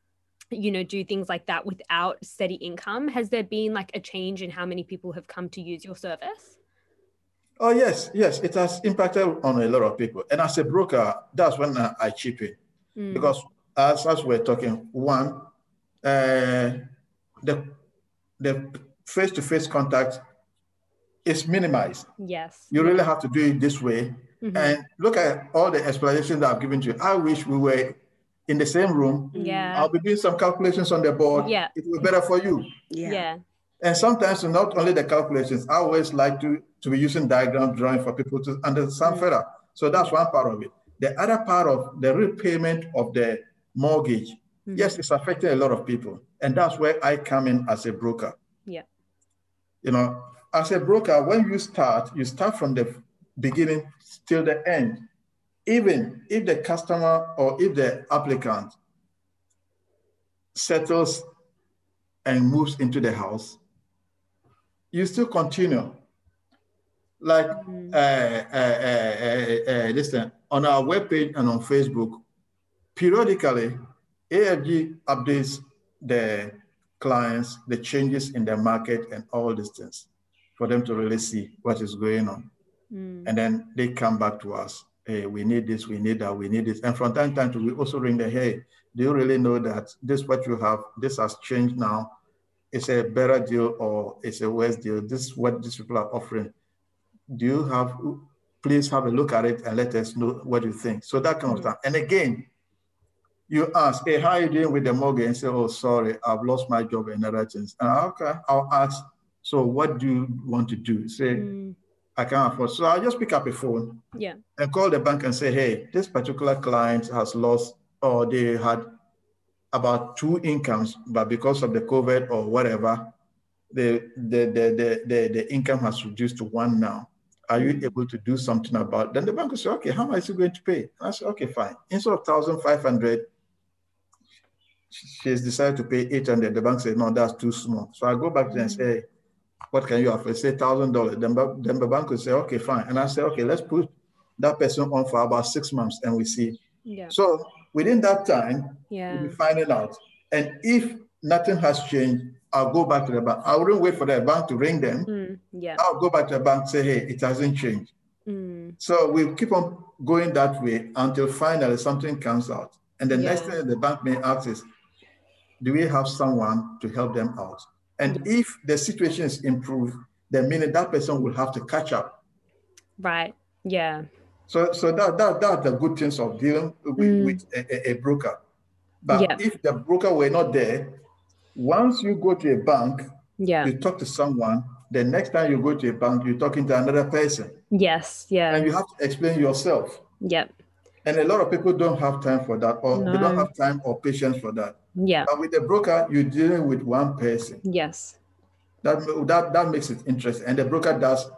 you know do things like that without steady income. Has there been like a change in how many people have come to use your service? Oh yes yes. It has impacted on a lot of people. And as a broker that's when i, chip in. Mm. because as, as we're talking one uh, the the face-to-face contact is minimized. Yes. You really have to do it this way. Mm-hmm. And look at all the explanations that I've given to you. I wish we were in the same room. Yeah. I'll be doing some calculations on the board. Yeah. It will be better for you. Yeah. yeah. And sometimes not only the calculations, I always like to, to be using diagram drawing for people to understand mm-hmm. further. So that's one part of it. The other part of the repayment of the mortgage, mm-hmm. yes, it's affecting a lot of people. And that's where I come in as a broker. Yeah. You know, as a broker, when you start, you start from the beginning till the end. Even if the customer or if the applicant settles and moves into the house, you still continue. Like mm-hmm. uh, uh, uh, listen, on our webpage and on Facebook, periodically, AFG updates the clients, the changes in the market and all these things for them to really see what is going on. Mm. And then they come back to us. Hey, we need this, we need that, we need this. And from time to time, we also ring the, hey, do you really know that this what you have, this has changed now. It's a better deal or it's a worse deal. This is what these people are offering. Do you have, please have a look at it and let us know what you think. So that kind of stuff. And again, you ask, hey, how are you doing with the mortgage? And say, oh, sorry, I've lost my job and other things. And okay, I'll ask, so what do you want to do? Say, mm. I can't afford. So I'll just pick up a phone yeah. and call the bank and say, hey, this particular client has lost or they had about two incomes, but because of the COVID or whatever, the, the, the, the, the, the income has reduced to one now. Are you mm. able to do something about it? Then the bank will say, okay, how much is he going to pay? And I said, okay, fine. Instead of 1,500, she's decided to pay 800. The bank said, no, that's too small. So I go back to them and say, what can you offer? Say thousand dollars. Then, then the bank will say, okay, fine. And I say, okay, let's put that person on for about six months and we see. Yeah. So within that time, yeah. we'll be finding out. And if nothing has changed, I'll go back to the bank. I wouldn't wait for the bank to ring them. Mm, yeah. I'll go back to the bank say, hey, it hasn't changed. Mm. So we keep on going that way until finally something comes out. And the yeah. next thing the bank may ask is, do we have someone to help them out? And if the situation is improved, then meaning that person will have to catch up. Right. Yeah. So, so that, that that's the good things of dealing with, mm. with a, a, broker. But yeah. if the broker were not there, once you go to a bank, yeah, you talk to someone. The next time you go to a bank, you're talking to another person. Yes. Yeah. And you have to explain yourself. Yep. And a lot of people don't have time for that, or no. they don't have time or patience for that. Yeah. But with the broker, you're dealing with one person. Yes. That that that makes it interesting, and the broker does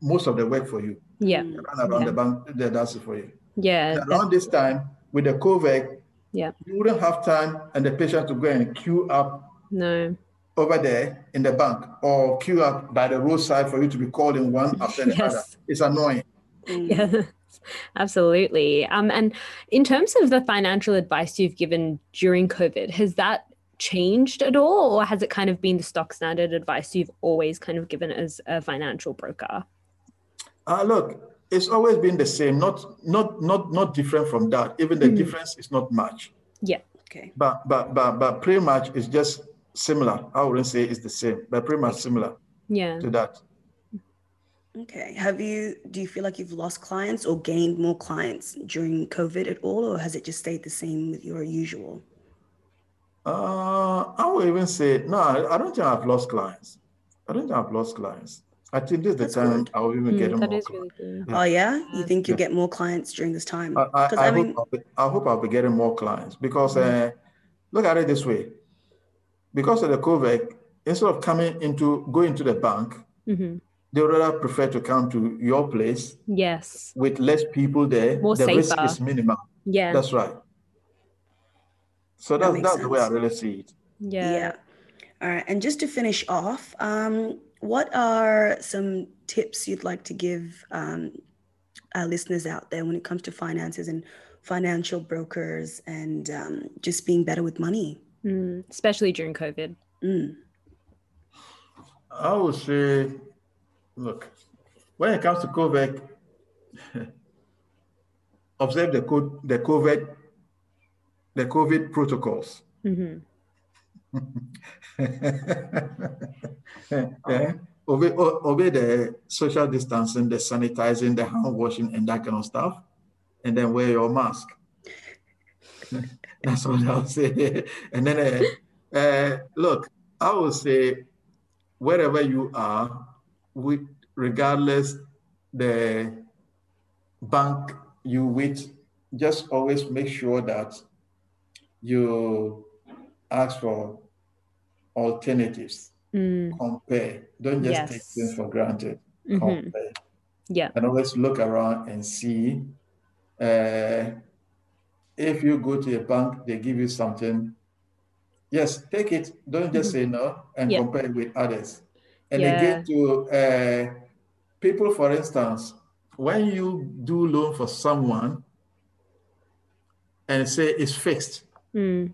most of the work for you. Yeah. Around yeah. the bank, that does it for you. Yeah. And around this time, with the COVID, yeah, you wouldn't have time and the patient to go and queue up. No. over there in the bank or queue up by the roadside for you to be called in one after the [laughs] other. Yes. It's annoying. [laughs] Yes, absolutely. Um, and in terms of the financial advice you've given during COVID, has that changed at all, or has it kind of been the stock standard advice you've always kind of given as a financial broker? Uh, look, it's always been the same, not not not not different from that. Even the Mhm. difference is not much. Yeah. Okay. But but but but pretty much it's just similar. I wouldn't say it's the same, but pretty much similar Yeah. to that. Okay. Have you, do you feel like you've lost clients or gained more clients during COVID at all, or has it just stayed the same with your usual? Uh, I would even say no. I I don't think I've lost clients. I don't think I've lost clients. I think this is the That's time good. I will even Mm, get more. that is clients. really good. Yeah. Oh, yeah? You think you'll Yeah. get more clients during this time? I, I, 'Cause I, I mean- hope I'll be, I hope I'll be getting more clients because uh, look at it this way. Because of the COVID, instead of coming into going to the bank, hmm they would rather prefer to come to your place Yes. with less people there. More the risk is minimal. Yeah. That's right. So That that's makes that's the way I really see it. yeah. Yeah. All right. And just to finish off, um, what are some tips you'd like to give um, our listeners out there when it comes to finances and financial brokers and um, just being better with money? Mm, especially during COVID. Mm. I would say, look, when it comes to COVID, [laughs] observe the code, the COVID, the COVID protocols. hmm [laughs] Eh, obey, obey the social distancing, the sanitizing, the hand washing, and that kind of stuff, and then wear your mask. [laughs] That's what I'll say. And then, uh, uh, look, I will say, wherever you are, with regardless the bank you with, just always make sure that you ask for alternatives Mm, compare. Don't just take things for granted. mhm. Compare. Yeah. And always look around and see. Uh, if you go to a bank, they give you something. Yes, take it. Don't just say no and Mm-hmm. Yeah. compare it with others. And Yeah. again, to uh, people, for instance, when you do loan for someone and say it's fixed, Mm,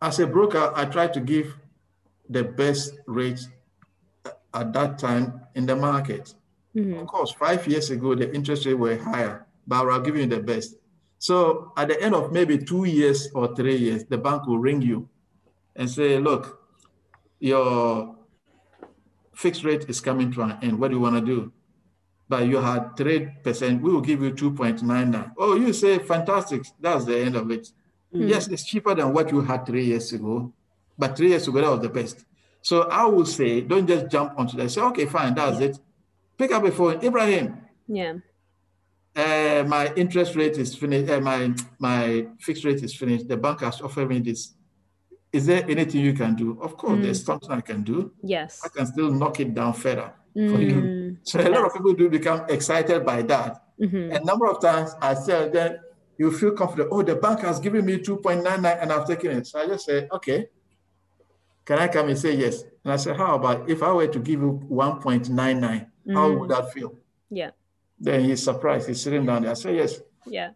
as a broker, I try to give the best rate at that time in the market. mhm. Of course, five years ago, the interest rate were higher, but I'll give you the best. So at the end of maybe two years or three years, the bank will ring you and say, look, your fixed rate is coming to an end. What do you want to do? But you had 3%, we will give you 2.99. Oh, you say, fantastic. That's the end of it. Mm. Yes, it's cheaper than what you had three years ago, but three years ago, that was the best. So I would say, don't just jump onto that. Say, okay, fine, that's Yeah. it. Pick up a phone. Ibrahim, Yeah. uh, my interest rate is finished. Uh, my my fixed rate is finished. The bank has offered me this. Is there anything you can do? Of course, Mm. there's something I can do. Yes. I can still knock it down further for you. Mm, So a lot of people do become excited by that. mhm. A number of times I said that you feel confident. Oh, the bank has given me 2.99 and I've taken it. So I just say, okay. Can I come and say yes? And I said, how about if I were to give you 1.99, how Mm. would that feel? Yeah. Then he's surprised. He's sitting down there. I said, yes. Yeah.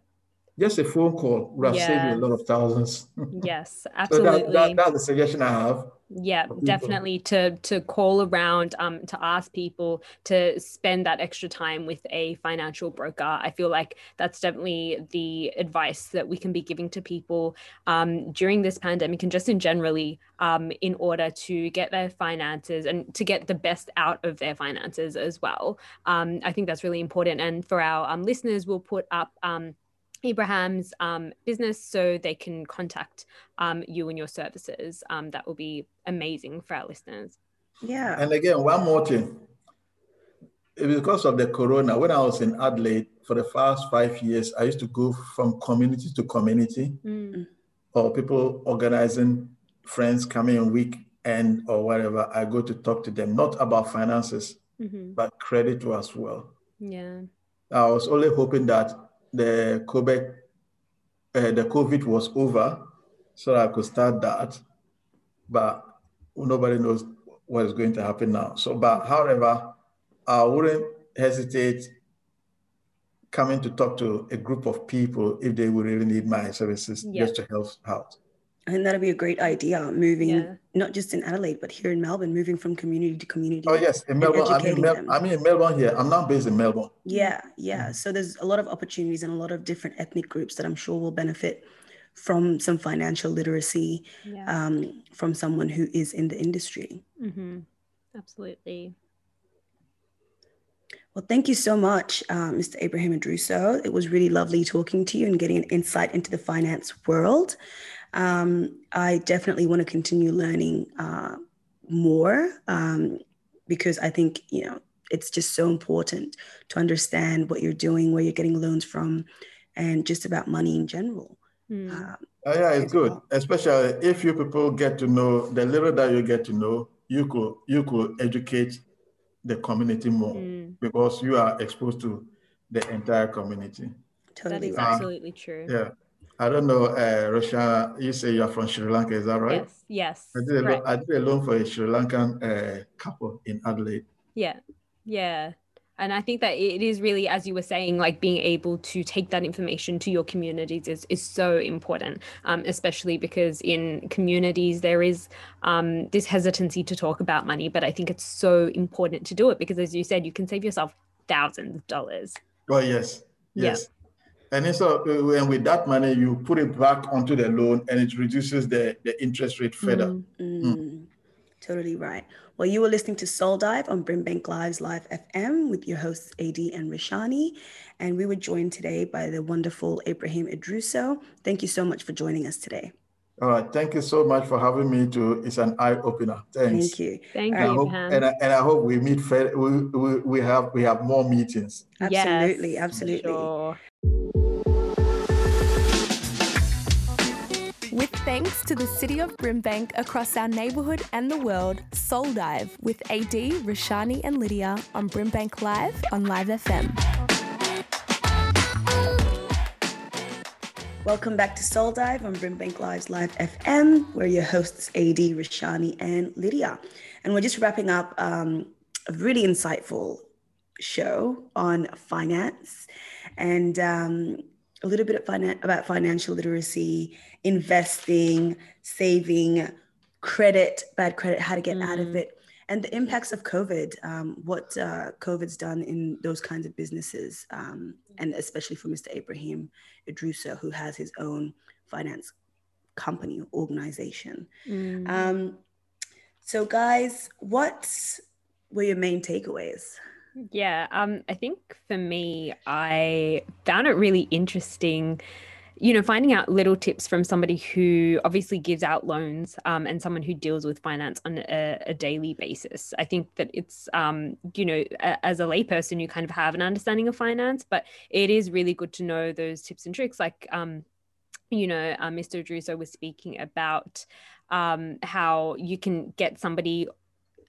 Just a phone call would have saved you a lot of thousands. [laughs] Yes. so Absolutely. that, that, that's the suggestion I have. yeah definitely to to call around um to ask people to spend that extra time with a financial broker i feel like that's definitely the advice that we can be giving to people um during this pandemic and just in generally um in order to get their finances and to get the best out of their finances as well um i think that's really important and for our um, listeners we'll put up um Abraham's um, business so they can contact um, you and your services. Um, that will be amazing for our listeners. Yeah. And again, one more thing. Because of the corona, when I was in Adelaide for the first five years, I used to go from community to community Mm, or people organizing friends coming in weekend or whatever. I go to talk to them, not about finances, mhm. but credit too as well. Yeah. I was only hoping that the COVID, uh, the COVID was over so I could start that. But nobody knows what is going to happen now. So, but however, I wouldn't hesitate coming to talk to a group of people if they would really need my services Yeah. just to help out. I think that'd be a great idea. Moving Yeah. not just in Adelaide, but here in Melbourne, moving from community to community. Oh yes, in Melbourne. I mean, educating Mel- I mean in Melbourne here. I'm not based in Melbourne. Yeah, yeah. So there's a lot of opportunities and a lot of different ethnic groups that I'm sure will benefit from some financial literacy Yeah. um, from someone who is in the industry. hmm Absolutely. Well, thank you so much, uh, Mr. Abraham Adruso. It was really lovely talking to you and getting an insight into the finance world. Um, I definitely want to continue learning uh, more um, because I think, you know, it's just so important to understand what you're doing, where you're getting loans from, and just about money in general. Mm. Um, Oh, yeah, it's good, well. especially if you people get to know the little that you get to know, you could you could educate the community more Mm. because you are exposed to the entire community. That totally is right. absolutely true. Yeah, I don't know, uh, Roshana. You say you're from Sri Lanka, is that right? Yes. Yes. I did, a loan, I did a loan for a Sri Lankan uh, couple in Adelaide. Yeah. Yeah. And I think that it is really, as you were saying, like being able to take that information to your communities is, is so important, um, especially because in communities there is um, this hesitancy to talk about money. But I think it's so important to do it because, as you said, you can save yourself thousands of dollars. Oh yes, yes. And then so uh, and with that money, you put it back onto the loan, and it reduces the, the interest rate further. Mm. Mm, totally right. Well, you were listening to Soul Dive on Brimbank Live's Live FM with your hosts AD and Rashani. And we were joined today by the wonderful Abraham Idruso. Thank you so much for joining us today. All right, thank you so much for having me. Too, it's an eye opener. Thanks. Thank you. Thank And And I you, hope, and I, and I hope we meet. We, we, we have we have more meetings. Absolutely, Yes, absolutely. Sure. Thanks to the City of Brimbank across our neighbourhood and the world, Soul Dive with AD, Rashani, and Lydia on Brimbank Live on Live FM. Welcome back to Soul Dive on Brimbank Live's Live FM. We're your hosts, AD, Rashani, and Lydia. And we're just wrapping up um, a really insightful show on finance and um, a little bit finan- about financial literacy, investing, saving, credit, bad credit, how to get out of Mm. it, and the impacts of COVID, um, what uh, COVID's done in those kinds of businesses, um, and especially for Mr. Ibrahim Idrusa, who has his own finance company organization. Mm. Um, so, guys, what were your main takeaways? Yeah, um, I think for me, I found it really interesting, you know, finding out little tips from somebody who obviously gives out loans um, and someone who deals with finance on a, a daily basis. I think that it's, um, you know, a, as a layperson, you kind of have an understanding of finance, but it is really good to know those tips and tricks. Like, um, you know, uh, Mr. Druso was speaking about um, how you can get somebody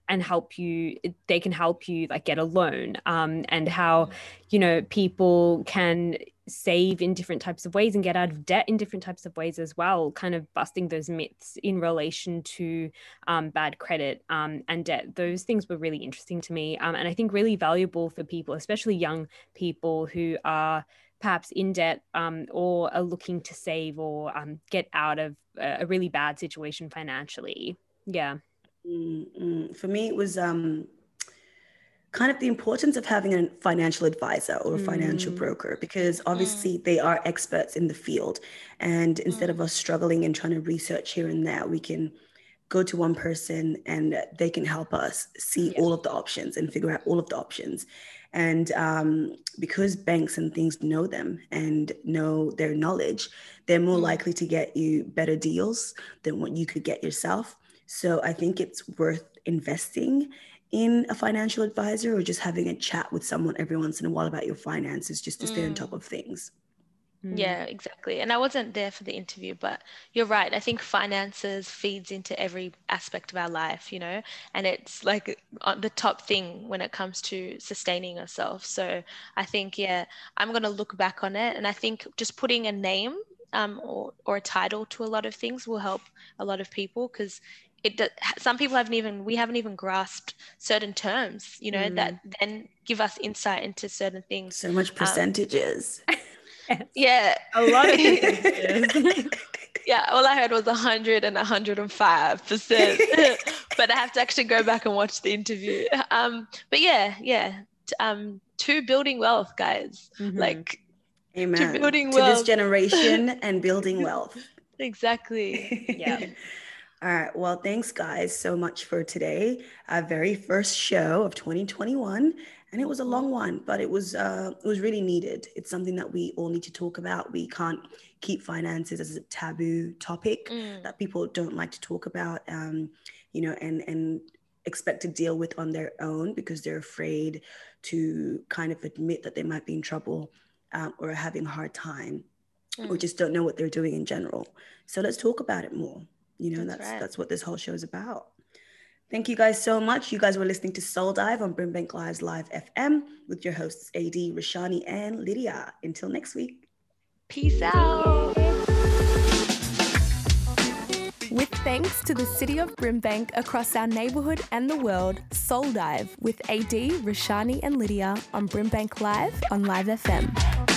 and help you they can help you like get a loan um, and how you know people can save in different types of ways and get out of debt in different types of ways as well kind of busting those myths in relation to um, bad credit um, and debt. Those things were really interesting to me um, and i think really valuable for people especially young people who are perhaps in debt um, or are looking to save or um, get out of a a really bad situation financially. Yeah Mm, mm. For me, it was um, kind of the importance of having a financial advisor or a financial Mm. broker because obviously they are experts in the field. And instead of us struggling and trying to research here and there, we can go to one person and they can help us see Yeah. all of the options and figure out all of the options. And um, because banks and things know them and know their knowledge, they're more likely to get you better deals than what you could get yourself. So I think it's worth investing in a financial advisor or just having a chat with someone every once in a while about your finances just to stay on top of things. Mm. Yeah, exactly. And I wasn't there for the interview, but you're right. I think finances feeds into every aspect of our life, you know, and it's like the top thing when it comes to sustaining yourself. So I think, yeah, I'm going to look back on it. And I think just putting a name um, or, or a title to a lot of things will help a lot of people because it some people haven't even we haven't even grasped certain terms you know mm. that then give us insight into certain things. So much um, percentages. Um, [laughs] yeah. A lot of percentages. [laughs] Yeah all i heard was 100 and 105 percent. [laughs] But i have to actually go back and watch the interview. Um but yeah yeah. Um to building wealth guys. Mm-hmm. like Amen. to building to wealth. this generation and building wealth. Exactly. Yeah all right. Well, thanks, guys, so much for today. Our very first show of 2021, and it was a long one, but it was uh, it was really needed. It's something that we all need to talk about. We can't keep finances as a taboo topic mm. that people don't like to talk about, um, you know, and and expect to deal with on their own because they're afraid to kind of admit that they might be in trouble um, or having a hard time mm. or just don't know what they're doing in general. So let's talk about it more you know that's that's, right. that's what this whole show is about. Thank you guys so much. You guys were listening to soul dive on brimbank live's live fm with your hosts ad rashani and lydia. Until next week. Peace out. With thanks to the City of Brimbank across our neighbourhood and the world, Soul Dive with AD, Rashani, and Lydia on Brimbank Live on Live FM.